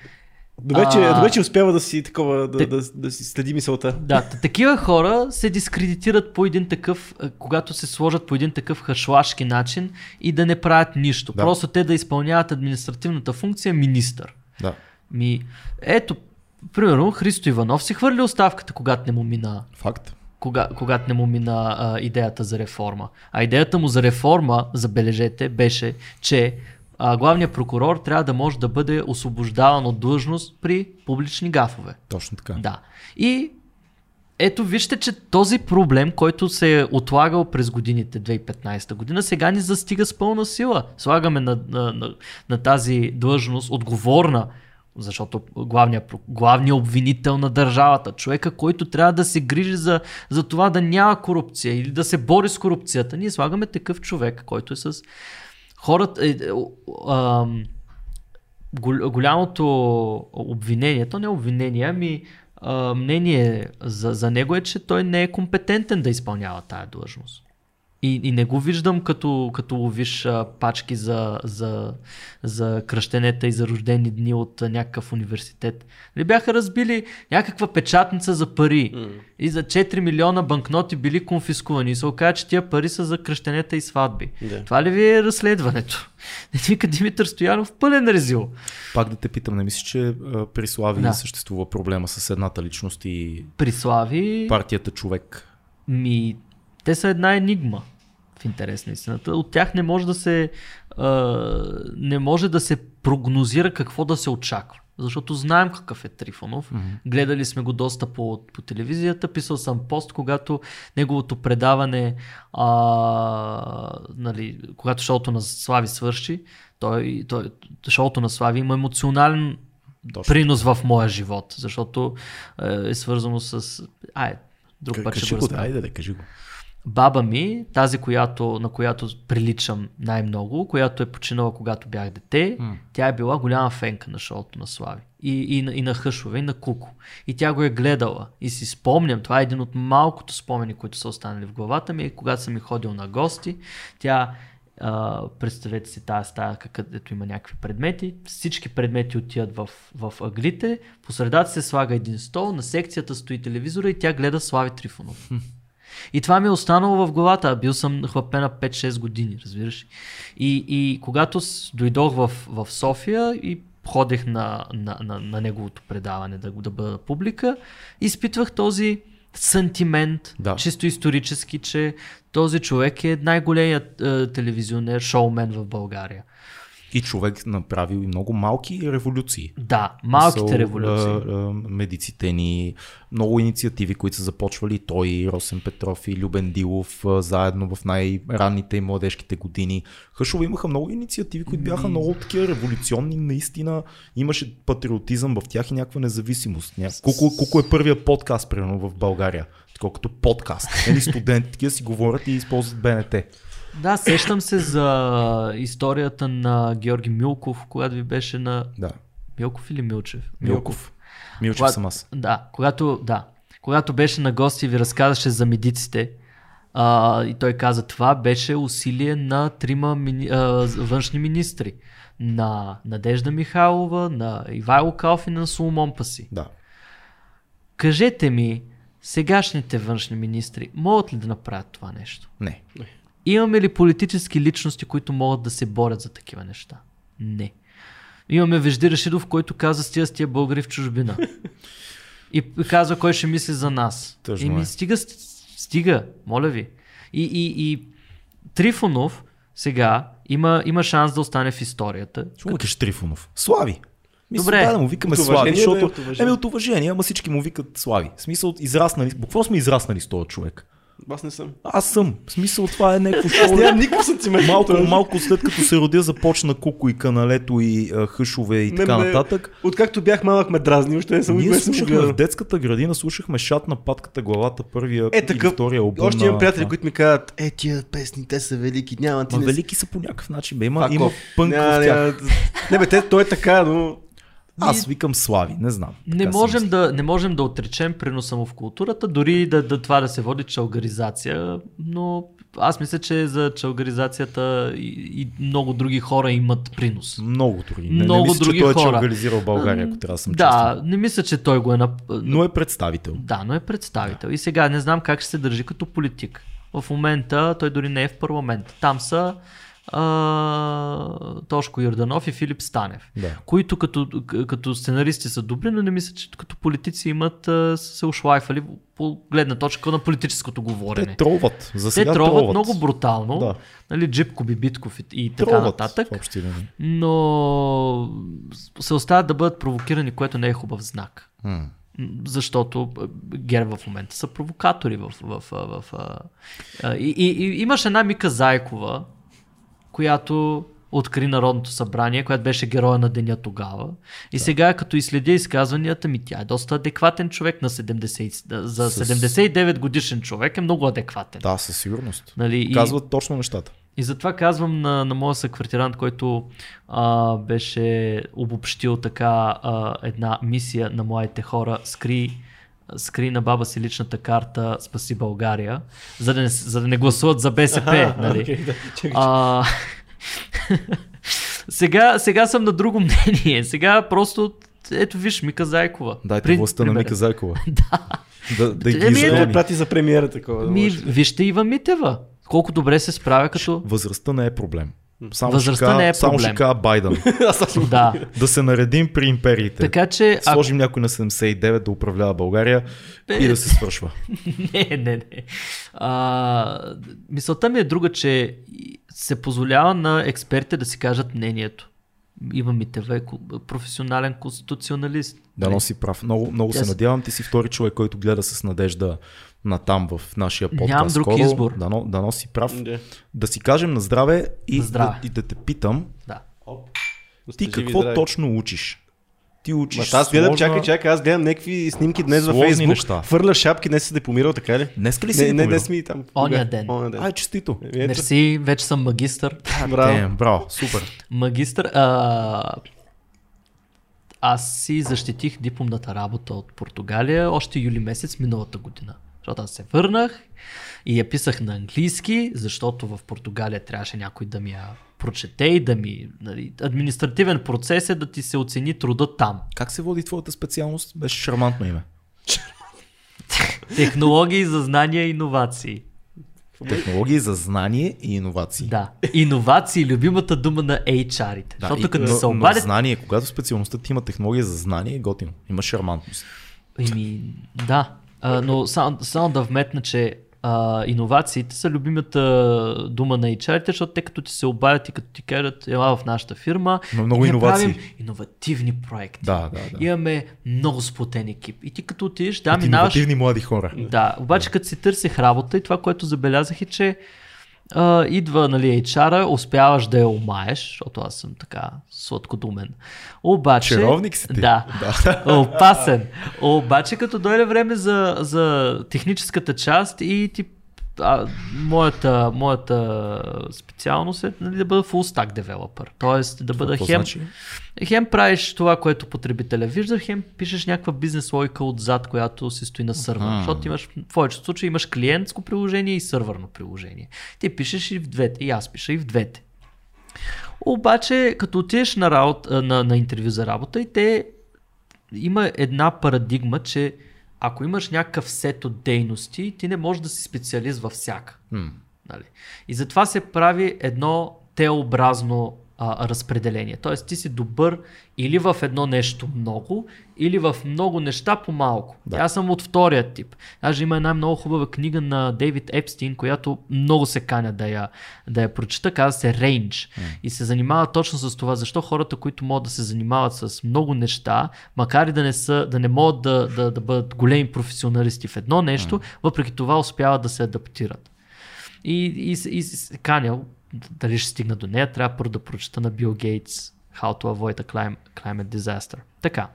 Добре, че, А. добре, че успява да си такова, да, Те- да, да, си следи мисълта. да. Такива хора се дискредитират по един такъв, когато се сложат по един такъв хашлашки начин и да не правят нищо. Да. Просто те да изпълняват административната функция министър. Да. Ми, ето, примерно Христо Иванов си хвърли оставката, когато не му мина Факт. кога, когато не му мина а, идеята за реформа. А идеята му за реформа, забележете, беше, че а, главният прокурор трябва да може да бъде освобождаван от длъжност при публични гафове. Точно така. Да. И ето вижте, че този проблем, който се е отлагал през годините 2015 година, сега ни застига с пълна сила. Слагаме на, на, на, на тази длъжност отговорна, защото главният, главният обвинител на държавата, човека, който трябва да се грижи за, за това да няма корупция или да се бори с корупцията. Ние слагаме такъв човек, който е с хората. Е, е, гол- голямото обвинение, то не е обвинение, ами мнение за, за него е, че той не е компетентен да изпълнява тая длъжност. И, и не го виждам като, като ловиш а, пачки за, за, за кръщенета и за рождени дни от а, някакъв университет. Ли бяха разбили някаква печатница за пари и за 4 милиона банкноти били конфискувани и се оказа, че тия пари са за кръщенета и сватби. Да. Това ли ви е разследването? (laughs) Не вика Димитър Стоянов пълен резил. Пак да те питам, не мислиш, че а, при Слави Да. съществува проблема с едната личност и При Слави партията човек? ми, те са една енигма в интерес на истината. От тях не може да се а, не може да се прогнозира какво да се очаква. Защото знаем какъв е Трифонов. Mm-hmm. Гледали сме го доста по, по телевизията. Писал съм пост, когато неговото предаване, а, нали, когато шоуто на Слави свърши, той, той, шоуто на Слави има емоционален Точно. принос в моя живот, защото е, е свързано с... Ай, друг път ще го го, разкажа. айде да кажи го. Баба ми, тази, която, на която приличам най-много, която е починала когато бях дете, М. тя е била голяма фенка на шоуто на Слави. И, и, на- и на Хъшове, и на Куко. И тя го е гледала. И си спомням, това е един от малкото спомени, които са останали в главата ми, когато съм и ходил на гости. Тя а, представете си тази стая, където има някакви предмети. Всички предмети отиват в, в ъглите. По средата се слага един стол, на секцията стои телевизора и тя гледа Слави Трифонов. (laughs) И това ми е останало в главата. Бил съм хлапе на 5-6 години, разбираш. И, и когато дойдох в, в София и ходех на, на, на, на неговото предаване да, да бъда публика, изпитвах този сантимент, Да. чисто исторически, че този човек е най-големият е, телевизионер, шоумен в България. И човек направил и много малки революции. Да, малките Са, революции. а, а, медиците ни, много инициативи, които са започвали той, Росен Петров и Любен Дилов а, заедно в най-ранните и младежките години. Хъшово имаха много инициативи, които бяха много такива революционни, наистина имаше патриотизъм в тях и някаква независимост. Ня... Колко, колко е първият подкаст, примерно, в България? Такова като подкаст. Едни студенти такива си говорят и използват БНТ. Да, сещам се за историята на Георги Милков, когато ви беше на... Да. Милков или Милчев? Милков. Милчев Когато- съм аз. Да, когато, да, когато беше на гости и ви разказваше за медиците, а, и той каза, това беше усилие на трима мини, а, външни министри. На Надежда Михайлова, на Ивайло Калфин и на Соломон Паси. Да. Кажете ми, сегашните външни министри могат ли да направят това нещо? Не. Имаме ли политически личности, които могат да се борят за такива неща? Не. Имаме Вежди Рашидов, който каза с тия с тия българи в чужбина. И казва кой ще мисли за нас. Тъжно и ми е. стига, стига, моля ви. И, и, и Трифонов сега има, има шанс да остане в историята. Му кажеш Трифонов? Слави. Мисля, Добре. да, да му викаме Слави, защото... Еми от уважение, ама всички му викат Слави. В смисъл, израснали, буквално сме израснали с този човек. Аз не съм. Аз съм. В смисъл, това е някакво шоу. нямам никакъв сантимент. Малко, малко след като се родя, започна Куко и Каналето и а, Хъшове и така ме- нататък. Откакто бях малък ме дразни, още не съм Ние не слушахме в детската градина, слушахме шат на патката главата, първия Е, такъв. втория албум Още имам приятели, на- които ми казват, е, тия песни, те са велики, няма ти Ма не велики са по някакъв начин. Бе. Има, има пънк Няма, в тях. няма. Не бе, те, той е така, но... Аз викам Слави, не знам. Не можем, да, не можем да отречем приноса му в културата, дори да, да това да се води чалгаризация, но аз мисля, че за чалгаризацията и, и много други хора имат принос. Много други. Не, Много не мисля, други че той е хора. организирал България, ако трябва да съм Да, честен. не мисля, че той го е нап... Но е представител. Да, но е представител. И сега не знам как ще се държи като политик. В момента той дори не е в парламент. Там са а, Тошко Йорданов и Филип Станев, Да. които като, като сценаристи са добри, но не мисля, че като политици имат а, се ошлайфали по гледна точка на политическото Те говорене. тролват. За Те сега троват много брутално, Да. нали, Джипко Бибитков и, и така Тролват нататък, но се остават да бъдат провокирани, което не е хубав знак. М. Защото а, ГЕРБ в момента са провокатори в... в, в, в, в и, и, и имаш една Мика Зайкова, която откри Народното събрание, която беше героя на деня тогава. И сега, като изследя изказванията ми, тя е доста адекватен човек на 70, за С- 79 годишен човек е много адекватен. Да, със сигурност. Нали, и- Казват точно нещата. и затова казвам на, на моя съквартирант, който а, беше обобщил така а, една мисия на моите хора, скри, скри на баба си личната карта, спаси България, за да не, за да не гласуват за БСП. нали? окей, да, чакай, а, (laughs) сега, сега съм на друго мнение. Сега просто, ето виж, Мика Зайкова. Дайте При- властта на. Мика Зайкова. (laughs) да. Да, да ги Еми, ме прати за премиера такова. да Ми, може. вижте Ива Митева. Колко добре се справя като... Възрастта не е проблем. Само Възрастта ще кажа- не е Само проблем. ще кажа Байден. (laughs) (laughs) Да. да се наредим при империите. Така че, ако Сложим някой на 79 да управлява България и да се свършва. (laughs) не, не, не. А, мисълта ми е друга, че се позволява на експертите да си кажат мнението. Ива Митева е професионален конституционалист. Да носи прав. Много, много Тя се надявам. Ти си втори човек, който гледа с надежда на там в нашия подкаст. Нямам друг скоро. избор. Да, но, да носи прав. Да. Да си кажем на здраве и, На здраве. Да, и да те питам, Да. Сте ти какво здрави. точно учиш? Ти учиш Ма, аз гледам, сложна- чакай, чакай, аз гледам някакви снимки днес във Фейсбук. неща. Фърля шапки, днес си депомирал, така ли? Днеска ли си Не, не, днес ми там. Оня ден. Оня ден. Ай, честито. Ето. Мерси, вече съм магистър. Браво. Е, браво, супер. Магистър. А, аз си защитих дипломната работа от Португалия още юли месец миналата година. Защото аз се върнах и я писах на английски, защото в Португалия трябваше някой да ми я прочете и да ми... Нали, административен процес е да ти се оцени труда там. Как се води твоята специалност? Беше шармантно име. (laughs) Технологии за знания и иновации. Технологии за знание и иновации. Да. Иновации, любимата дума на HR-ите. Да, Защото и- като но, се обадят... знание, когато специалността ти има технология за знание, е готино. Има шармантност. Еми, да. А, но само, само да вметна, че а, иновациите са любимата дума на HR-ите, защото те като ти се обадят и като ти кажат, ела в нашата фирма, Има много ние иновации. правим иновативни проекти. Да, да, да. Имаме много сплотен екип. И ти като отидеш, да, От минаваш... иновативни млади хора. Да, обаче като си търсех работа и това, което забелязах е, че а, идва нали, HR-а, успяваш да я омаеш, защото аз съм така сладкодумен. Обаче... Чаровник си ти. Да, Да. (laughs) опасен. Обаче като дойде време за, за техническата част и ти а, моята, моята специалност е нали, да бъда full stack developer. Тоест да бъда хем, значи? хем правиш това, което потребителя вижда, хем пишеш някаква бизнес логика отзад, която се стои на сървър. Аха. Защото имаш, в повечето случаи имаш клиентско приложение и сървърно приложение. Ти пишеш и в двете, и аз пиша и в двете. Обаче, като отидеш на, работа, на, на интервю за работа и те има една парадигма, че ако имаш някакъв сет от дейности, ти не можеш да си специалист във всяка. М. Нали? И затова се прави едно теобразно а, разпределение. Тоест ти си добър или в едно нещо много, или в много неща по-малко. Да. Аз съм от втория тип. Даже има една много хубава книга на Дейвид Епстин, която много се каня да я, да я прочета, казва се Range. И се занимава точно с това, защо хората, които могат да се занимават с много неща, макар и да не, са, да не могат да, да, да бъдат големи професионалисти в едно нещо, въпреки това успяват да се адаптират. И, и, и се канял, дали ще стигна до нея, трябва първо да прочета на Бил Гейтс How to Avoid a Clim- Climate Disaster. Така.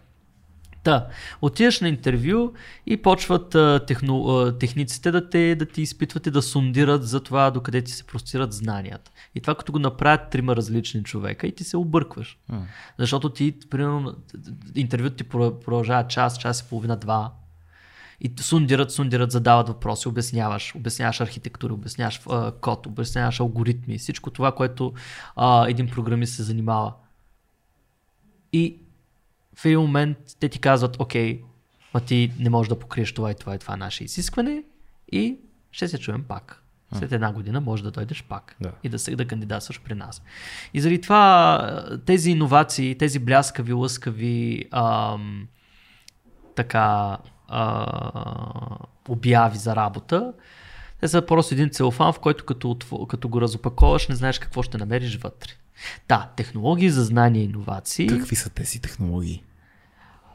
Та, отиваш на интервю и почват а, техно, а, техниците да, те, да ти изпитват и да сундират за това докъде ти се простират знанията. И това като го направят трима различни човека и ти се объркваш. М. Защото ти, примерно, интервюто ти про- продължава час, час и половина, два. И сундират, сундират, задават въпроси, обясняваш, обясняваш архитектура, обясняваш а, код, обясняваш алгоритми, всичко това, което а, един програмист се занимава. И в един момент те ти казват, окей, ма ти не можеш да покриеш това и това и това наше изискване и ще се чуем пак. След една година може да дойдеш пак Да. и да се да кандидатстваш при нас. И заради това тези иновации, тези бляскави, лъскави ам, така а, обяви за работа, те са просто един целофан, в който като, като го разопаковаш, не знаеш какво ще намериш вътре. Да, технологии за знания и иновации. Какви са тези технологии?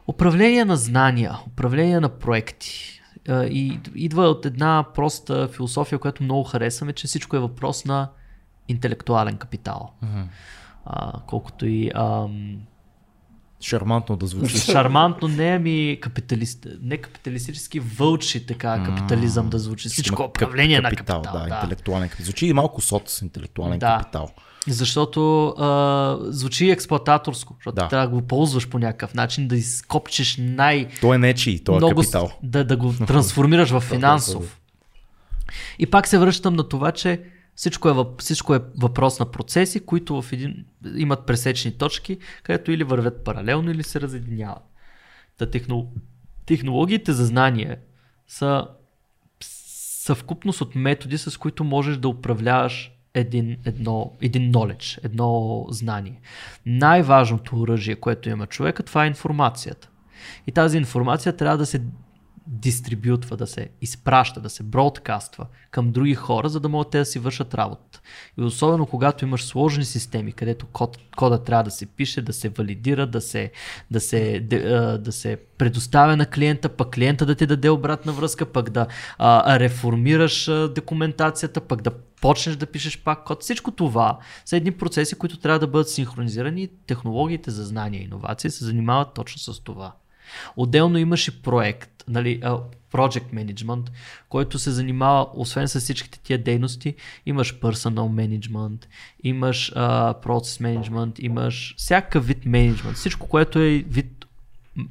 Управление на знания, управление на проекти. И идва от една проста философия, която много харесваме, че всичко е въпрос на интелектуален капитал. А, колкото и ам, Шармантно да звучи. (laughs) шармантно не ами капиталист, не капиталистически вълчи така капитализъм да звучи. Всичко управление на капитал. Да, интелектуален капитал. Звучи и малко соц, интелектуален Да. капитал. Защото а, звучи експлуататорско, защото Да. трябва да го ползваш по някакъв начин, да изкопчеш най- Той е нечи, той е много капитал. Да, да го (laughs) трансформираш в финансов. И пак се връщам на това, че всичко е, всичко е въпрос на процеси, които в един, имат пресечни точки, където или вървят паралелно, или се разединяват. Та техно, технологиите за знание са съвкупност от методи, с които можеш да управляваш един, едно, един knowledge, едно знание. Най-важното оръжие, което има човека, това е информацията. И тази информация трябва да се дистрибютва, да се изпраща, да се бродкаства към други хора, за да могат те да си вършат работа. И особено когато имаш сложни системи, където код, кода трябва да се пише, да се валидира, да се, да се, де, а, да се предоставя на клиента, пък клиента да ти даде обратна връзка, пък да а, реформираш документацията, пък да почнеш да пишеш пак код. Всичко това са едни процеси, които трябва да бъдат синхронизирани технологиите за знания и иновации се занимават точно с това. Отделно имаш и проект, нали, project management, който се занимава, освен с всичките тия дейности, имаш personal management, имаш а, process management, имаш всякакъв вид менеджмент. Всичко, което е вид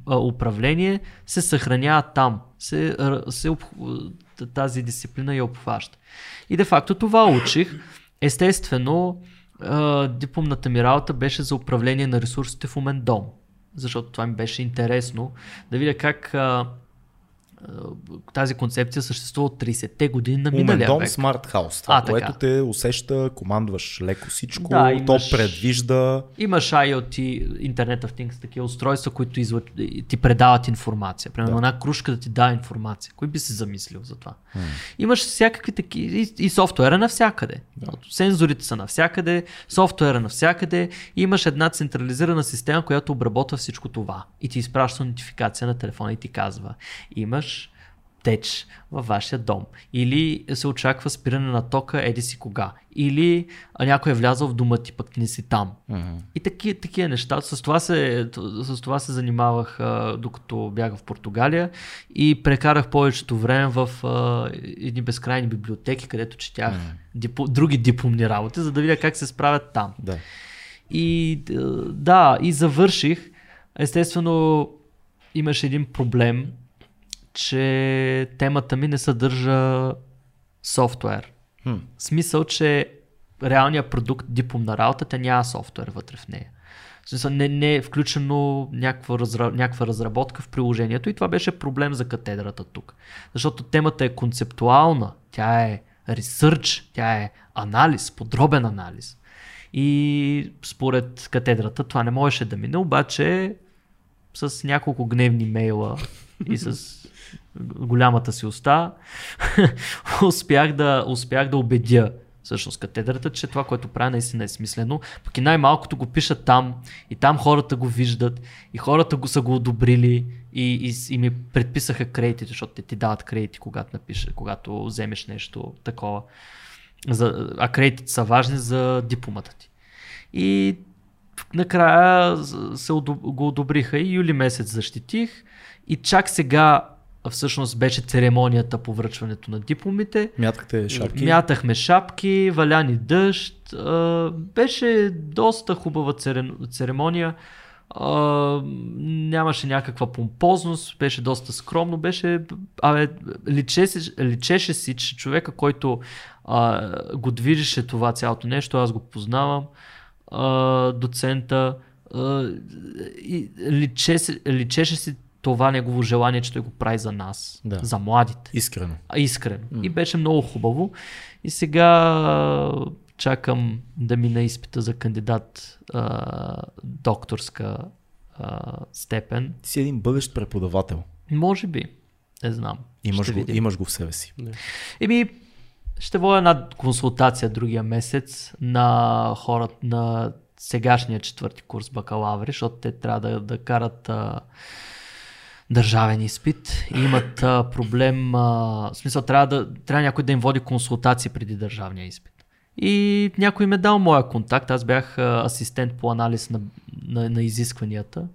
а, управление, се съхранява там. Се, се тази дисциплина я обхваща. И де факто това учих. Естествено, дипломната ми работа беше за управление на ресурсите в умен дом защото това ми беше интересно. Да видя как а, тази концепция съществува от 30-те години на Умен миналия дом, век. смарт хаус. Това, А, така. което те усеща, командваш леко всичко, Да, имаш- то предвижда. Имаш IoT, Internet of Things, такива устройства, които излъч... ти предават информация. Примерно Да. една кружка да ти дава информация. Кой би се замислил за това? Имаш всякакви такива и, и софтуера навсякъде. Сензорите са навсякъде, софтуера навсякъде. И имаш една централизирана система, която обработва всичко това. И ти изпраща нотификация на телефона и ти казва, имаш теч във вашия дом. Или се очаква спиране на тока, еди си кога. Или някой е влязъл в дома ти, пък не си там. И таки, такива неща. С това се, с това се занимавах а, докато бях в Португалия и прекарах повечето време в а, едни безкрайни библиотеки, където четях дипо, други дипломни работи, за да видя как се справят там. Да. И да, и завърших. Естествено, имаше един проблем, че темата ми не съдържа софтуер. Хм. Смисъл, че реалният продукт, дипломна работа, тя няма софтуер вътре в нея. В смисъл, не, не е включено някаква, разра... някаква разработка в приложението и това беше проблем за катедрата тук. Защото темата е концептуална, тя е ресърч, тя е анализ, подробен анализ. И според катедрата това не можеше да мине, обаче с няколко гневни мейла и с (laughs) голямата си уста (laughs) успях да, успях да убедя всъщност катедрата, че това, което правя наистина е смислено. Пък и най-малкото го пишат там и там хората го виждат и хората го са го одобрили и, и, и ми предписаха кредитите, защото те ти дават кредити, когато напишеш, когато вземеш нещо такова. За, а кредитите са важни за дипломата ти. И накрая се го одобриха и юли месец защитих и чак сега всъщност беше церемонията по връчването на дипломите. Мяткате шапки. Мятахме шапки, валяни дъжд. Беше доста хубава церемония. Нямаше някаква помпозност, беше доста скромно, беше, абе, личеше, личеше си, че човека, който а, го движеше това цялото нещо, аз го познавам, а, доцента, а, и личеше, личеше си това негово желание, че той го прави за нас, Да. за младите. Искрено. А, Искрено. И беше много хубаво. И сега чакам да мина изпита за кандидат а, докторска а, степен. Ти си един бъдещ преподавател. Може би. Не знам. Имаш Ще го, видим. имаш го в себе си. Еми, ще водя една консултация другия месец на хората на сегашния четвърти курс бакалаври, защото те трябва да, да карат а, държавен изпит и имат а, проблем, а, в смисъл трябва, да, трябва някой да им води консултации преди държавния изпит. И някой ме е дал моя контакт, аз бях а, асистент по анализ на, на, на изискванията,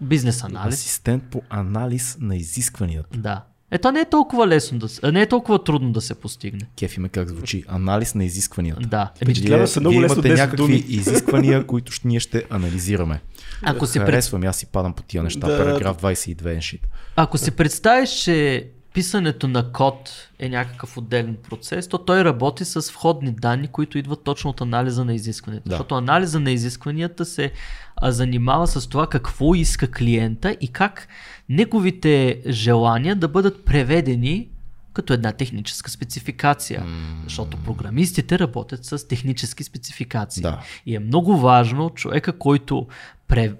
бизнес анализ. Асистент по анализ на изискванията. Да. Ето не е толкова лесно да се, не е толкова трудно да се постигне. Кефи ме как звучи. Анализ на изискванията. Да. Еми, Впечатлява се много вие лесно имате 10 някакви думи. (laughs) изисквания, които ще- ние ще анализираме. Ако пред... Харесвам, аз си падам по тия неща. Да. Параграф 22 шит. Ако си представиш, че писането на код е някакъв отделен процес, то той работи с входни данни, които идват точно от анализа на изискванията. Да. Защото анализа на изискванията се а, занимава с това какво иска клиента и как неговите желания да бъдат преведени като една техническа спецификация. Защото програмистите работят с технически спецификации. Да. И е много важно човека, който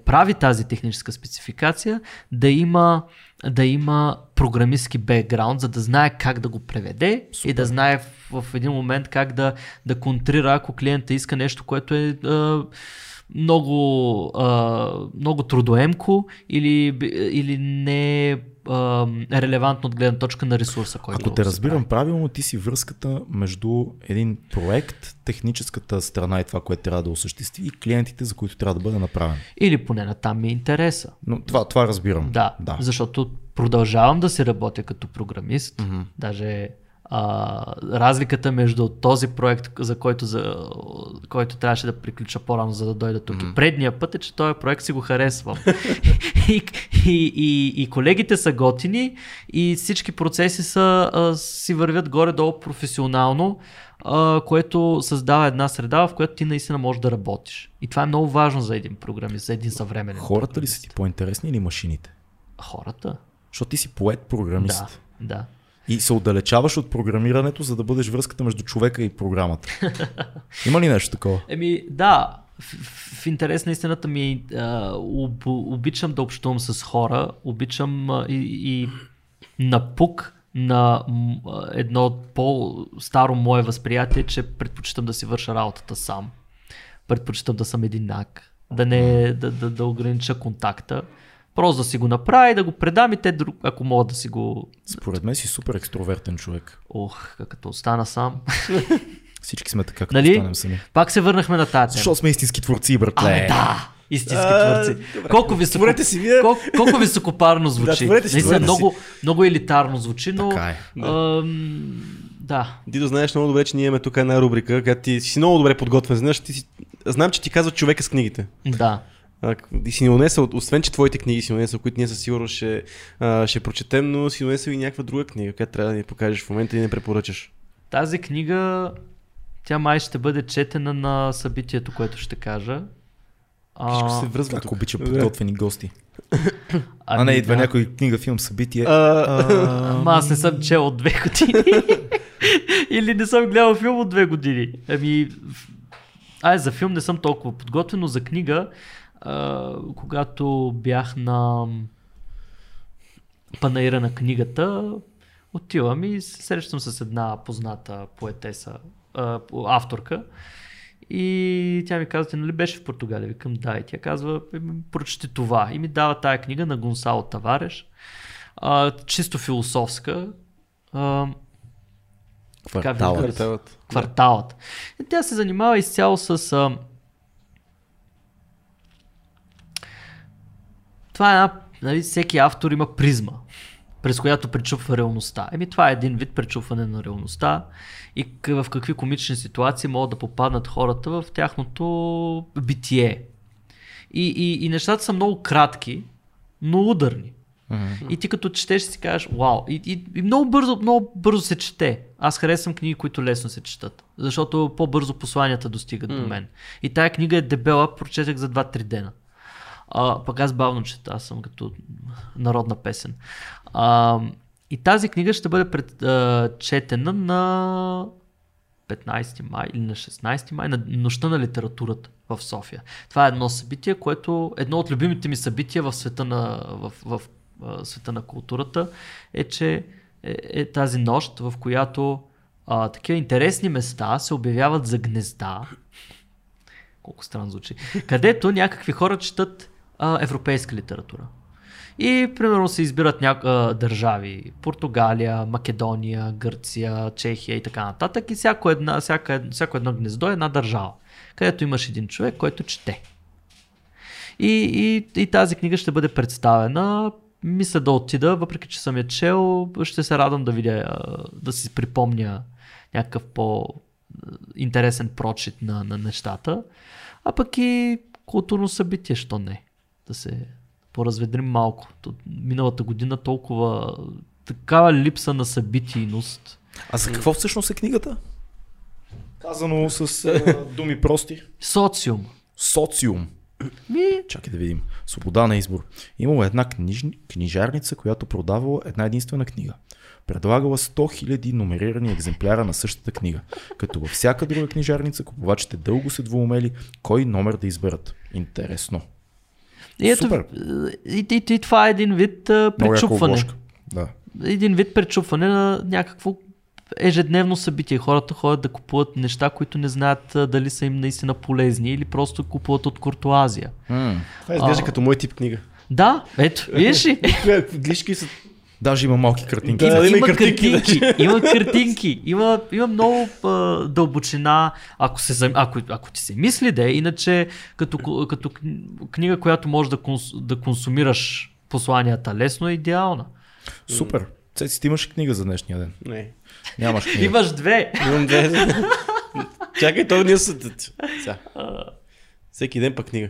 прави тази техническа спецификация, да има, да има програмистски бекграунд, за да знае как да го преведе Супер. и да знае в, в един момент как да, да контрира, ако клиента иска нещо, което е а, много, а, много трудоемко или, или не е а, релевантно от гледна точка на ресурса, който Ако те разбирам прави. правилно, ти си връзката между един проект, техническата страна и това, което трябва да осъществи и клиентите, за които трябва да бъде направен. Или поне на там ми е интереса. Но това, това разбирам. Да, да. защото продължавам да си работя като програмист. Мгм. Даже а, разликата между този проект, за който, за, който трябваше да приключа по-рано, за да дойда тук. И предния път е, че този проект си го харесвам. (laughs) и, и, и, и колегите са готини и всички процеси са, а, си вървят горе-долу професионално, а, което създава една среда, в която ти наистина можеш да работиш. И това е много важно за един програмист, за един съвременен Хората ли са ти по-интересни или машините? Хората. Защото ти си поет програмист. Да. Да. И се отдалечаваш от програмирането, за да бъдеш връзката между човека и програмата. Има ли нещо такова? (laughs) Еми, да. В, в интерес на истината ми а, об, обичам да общувам с хора, обичам а, и, и напук на едно по-старо мое възприятие, че предпочитам да си върша работата сам. Предпочитам да съм единак, да не да, да, да огранича контакта. Просто да си го направя и да го предам и те, друг, ако могат да си го... Според мен си супер екстровертен човек. Ох, като остана сам. (laughs) Всички сме така, като Нали? станем сами. Пак се върнахме на тази. Защото сме истински творци, братле. Абе, да! Истински А, творци. добре. Колко, високо, си вие. колко, колко високопарно (laughs) звучи. творете си, Наистина, много, много елитарно звучи, но... Така е. Ам, да. Дидо, знаеш много добре, че ние имаме тук една рубрика, където ти си много добре подготвен. Знаеш, ти си... Знам, че ти казва човека с книгите. Да. А, и си ни донесъл, освен че твоите книги си ни донесъл, които ние със сигурност ще, а, ще прочетем, но си донесъл и някаква друга книга, която трябва да ни покажеш в момента и не препоръчаш. Тази книга, тя май ще бъде четена на събитието, което ще кажа. Всичко А, се връзва тук. обича подготвени гости. А ами не, идва да. някой книга, филм, събитие. А, Ама аз не съм чел от две години. (laughs) Или не съм гледал филм от две години. Ами, ай, за филм не съм толкова подготвен, но за книга, а, когато бях на панаира на книгата, отивам и се срещам с една позната поетеса, а, авторка. И тя ми казва, ти нали беше в Португалия? Викам, да. И тя казва, «Еми, прочети това. И ми дава тая книга на Гонсало Тавареш. А, чисто философска. А, Кварталът. Кварталът. кварталът. И тя се занимава изцяло с... А... Това е една... Нали, всеки автор има призма, през която пречупва реалността. Еми това е един вид пречупване на реалността и в какви комични ситуации могат да попаднат хората в тяхното битие. И, и, и нещата са много кратки, но ударни. И ти като четеш си кажеш, вау, и, и, и много, бързо, много бързо се чете. Аз харесвам книги, които лесно се четат, защото по-бързо посланията достигат до мен. И тая книга е дебела, прочетах за 2-3 дена. А, пък аз бавно чета, аз съм като народна песен. А, и тази книга ще бъде пред, а, четена на 15 май или на 16 май, на нощта на литературата в София. Това е едно събитие, което едно от любимите ми събития в света на, в, в, а, света на културата е, че е, е тази нощ, в която а, такива интересни места се обявяват за гнезда. Колко странно звучи. Където някакви хора четат а, европейска литература. И примерно се избират ня... а, държави. Португалия, Македония, Гърция, Чехия и така нататък. И всяко, една, всяка, ед- всяко едно гнездо е една държава, където имаш един човек, който чете. И, и, и тази книга ще бъде представена. Мисля да отида, въпреки че съм я чел, ще се радвам да видя, да си припомня някакъв по-интересен прочит на, на нещата. А пък и културно събитие, що не. Да се поразведрим малко. То- Миналата година толкова такава липса на събитийност. А за какво всъщност е книгата? Казано с а, думи прости. Социум. Социум. Ми, Чакай да видим. Свобода на избор. Имало една книж... книжарница, която продавала една единствена книга. Предлагала 100 000 номерирани екземпляра на същата книга. Като във всяка друга книжарница купувачите дълго се двумели кой номер да изберат. Интересно. И, ето, Супер. и, и, и, това е един вид а, обложка. Да. един вид пречупване на някакво ежедневно събитие. Хората ходят да купуват неща, които не знаят а, дали са им наистина полезни или просто купуват от куртуазия. Това изглежда А. като мой тип книга. Да, ето, видиш ли? Глишки са... Даже има малки картинки. Да, има, има картинки, картинки, има картинки, има, има много а, дълбочина, ако, се, ако, ако ти се мисли да е, иначе като, като кни- книга, която можеш да, конс, да консумираш посланията лесно е идеална. Супер. Цеци, ти имаш книга за днешния ден? Не. Нямаш книга. Имаш две. Имам две. (laughs) Чакай, то ние са... Всеки ден пък книга.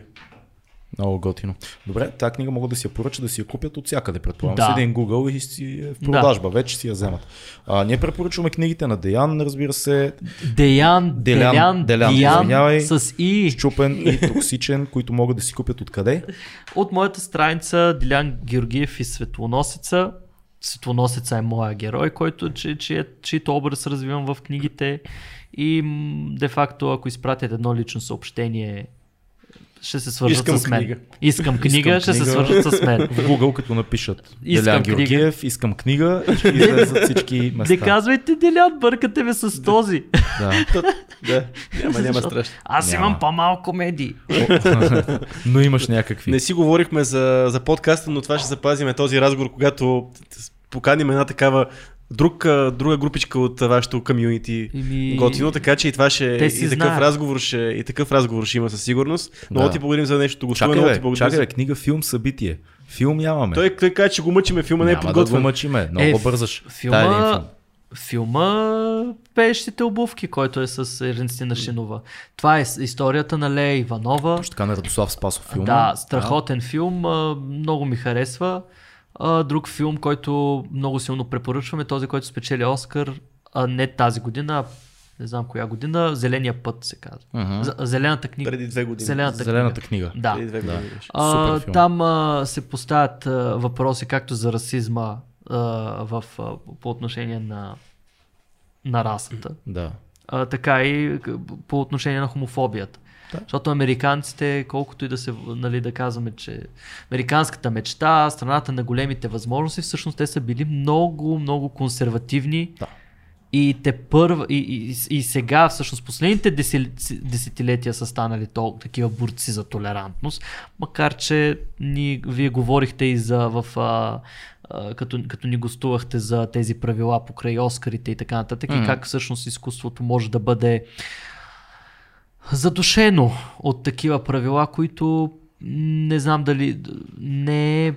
Много готино. Добре, тази книга могат да си я поръчат, да си я купят от всякъде, предполагам. Да. Да. Седи Google и си е в продажба, вече си я вземат. А, ние препоръчваме книгите на Деян, разбира се, Деян, Делян, Делян, Делян, Деян, извинявай. с И. щупен и токсичен, които могат да си купят откъде? От моята страница Дилян Георгиев и Светлоносица. Светлоносеца е моя герой, който, че, че, чието образ развивам в книгите и м, де-факто, ако изпратят едно лично съобщение, ще се свържат Искам с мен. книга. Искам книга, Искам ще се книга. свържат с мен. В Google, като напишат Искам Делян книга. Георгиев, искам книга ще излезат всички места. Не казвайте, Делян, бъркате ме с този. Да. Да, няма, няма страшно. Аз Няма. имам по-малко медии. (laughs) Но имаш някакви. Не си говорихме за, за подкаста, но това ще запазиме този разговор, когато поканим една такава друг, друга групичка от вашето комьюнити Еми, готино, така че и това ще Те и такъв знаят. разговор ще и такъв разговор ще има със сигурност. Много Да. ти благодарим за нещо гостуване, Чакай, много ти благодарим. чакай, за- книга, филм, събитие. Филм нямаме. Той, той каза, че го мъчиме, филма не е Няма да го подготвен. мъчиме. Много Е, бързаш. филма- един филм. Филма Пеещите обувки, който е с Ернстина Шинова. Това е историята на Лея Иванова. Точно така на Радослав Спасов филма. Да, страхотен филм, а, много ми харесва. А, Друг филм, който много силно препоръчваме, този, който спечели Оскар, а не тази година, не знам коя година, Зеления път се казва. За- Зелената книга. Преди две години. Зелената, Зелената книга. книга. Да. Преди две Да. години беше. А, Супер филм. там а, се поставят а, въпроси както за расизма а, в, а, по отношение на, на расата, Да. а, така и по отношение на хомофобията. Да. Защото американците, колкото и да се, нали, да казваме, че американската мечта, страната на големите възможности, всъщност те са били много, много консервативни. Да. И те първа, и, и, и сега, всъщност, последните десетилетия са станали то, такива борци за толерантност, макар че ни, вие говорихте и за в, а, като, като ни гостувахте за тези правила покрай Оскарите и така нататък, Мгм. и как всъщност изкуството може да бъде задушено от такива правила, които не знам дали не е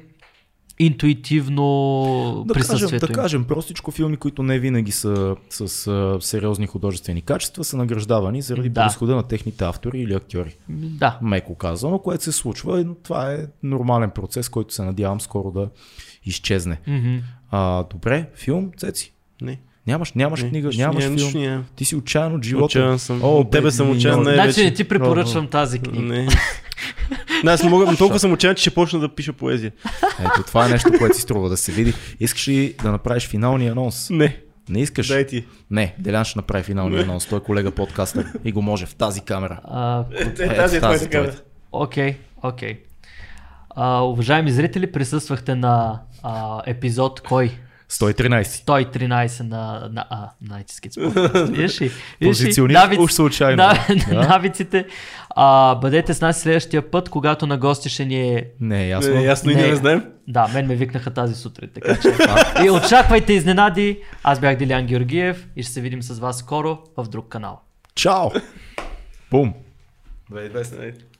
интуитивно Да кажем, присъствието да им. кажем простичко филми, които не винаги са с а, сериозни художествени качества, са награждавани заради Да. происхода на техните автори или актьори. Да. Меко казано, което се случва, но това е нормален процес, който се надявам скоро да изчезне. Мгм. А, добре, филм, Цеци. Не. Нямаш, нямаш Не, книга, нямаш нямам, филм. нямам. Ти си отчаян от живота. Отчаян съм. О, От тебе бе, съм отчаян най-вече. Значи не ти препоръчвам тази книга. Не. Не, аз не мога, толкова съм отчаян, че ще почна да пиша поезия. Ето, това е нещо, което си струва да се види. Искаш ли да направиш финалния анонс? Не, Не искаш? дай ти. Не, Делян ще направи финалния анонс. Той е колега подкастър и го може в тази камера. А, Е, Е, тази е тази, твоята камера. твоята. Окей, окей. Уважаеми зрители, присъствахте на а, епизод кой? 113. 113 на, на а, Night Skits. (laughs) Виж ли? Уж случайно. Да, Да. навиците. А, бъдете с нас следващия път, когато на гости ще ни е... Не, ясно. Не, ясно и Не. не знаем. Да, мен ме викнаха тази сутрин, така че... и очаквайте изненади. Аз бях Дилян Георгиев и ще се видим с вас скоро в друг канал. Чао! Бум! 2020.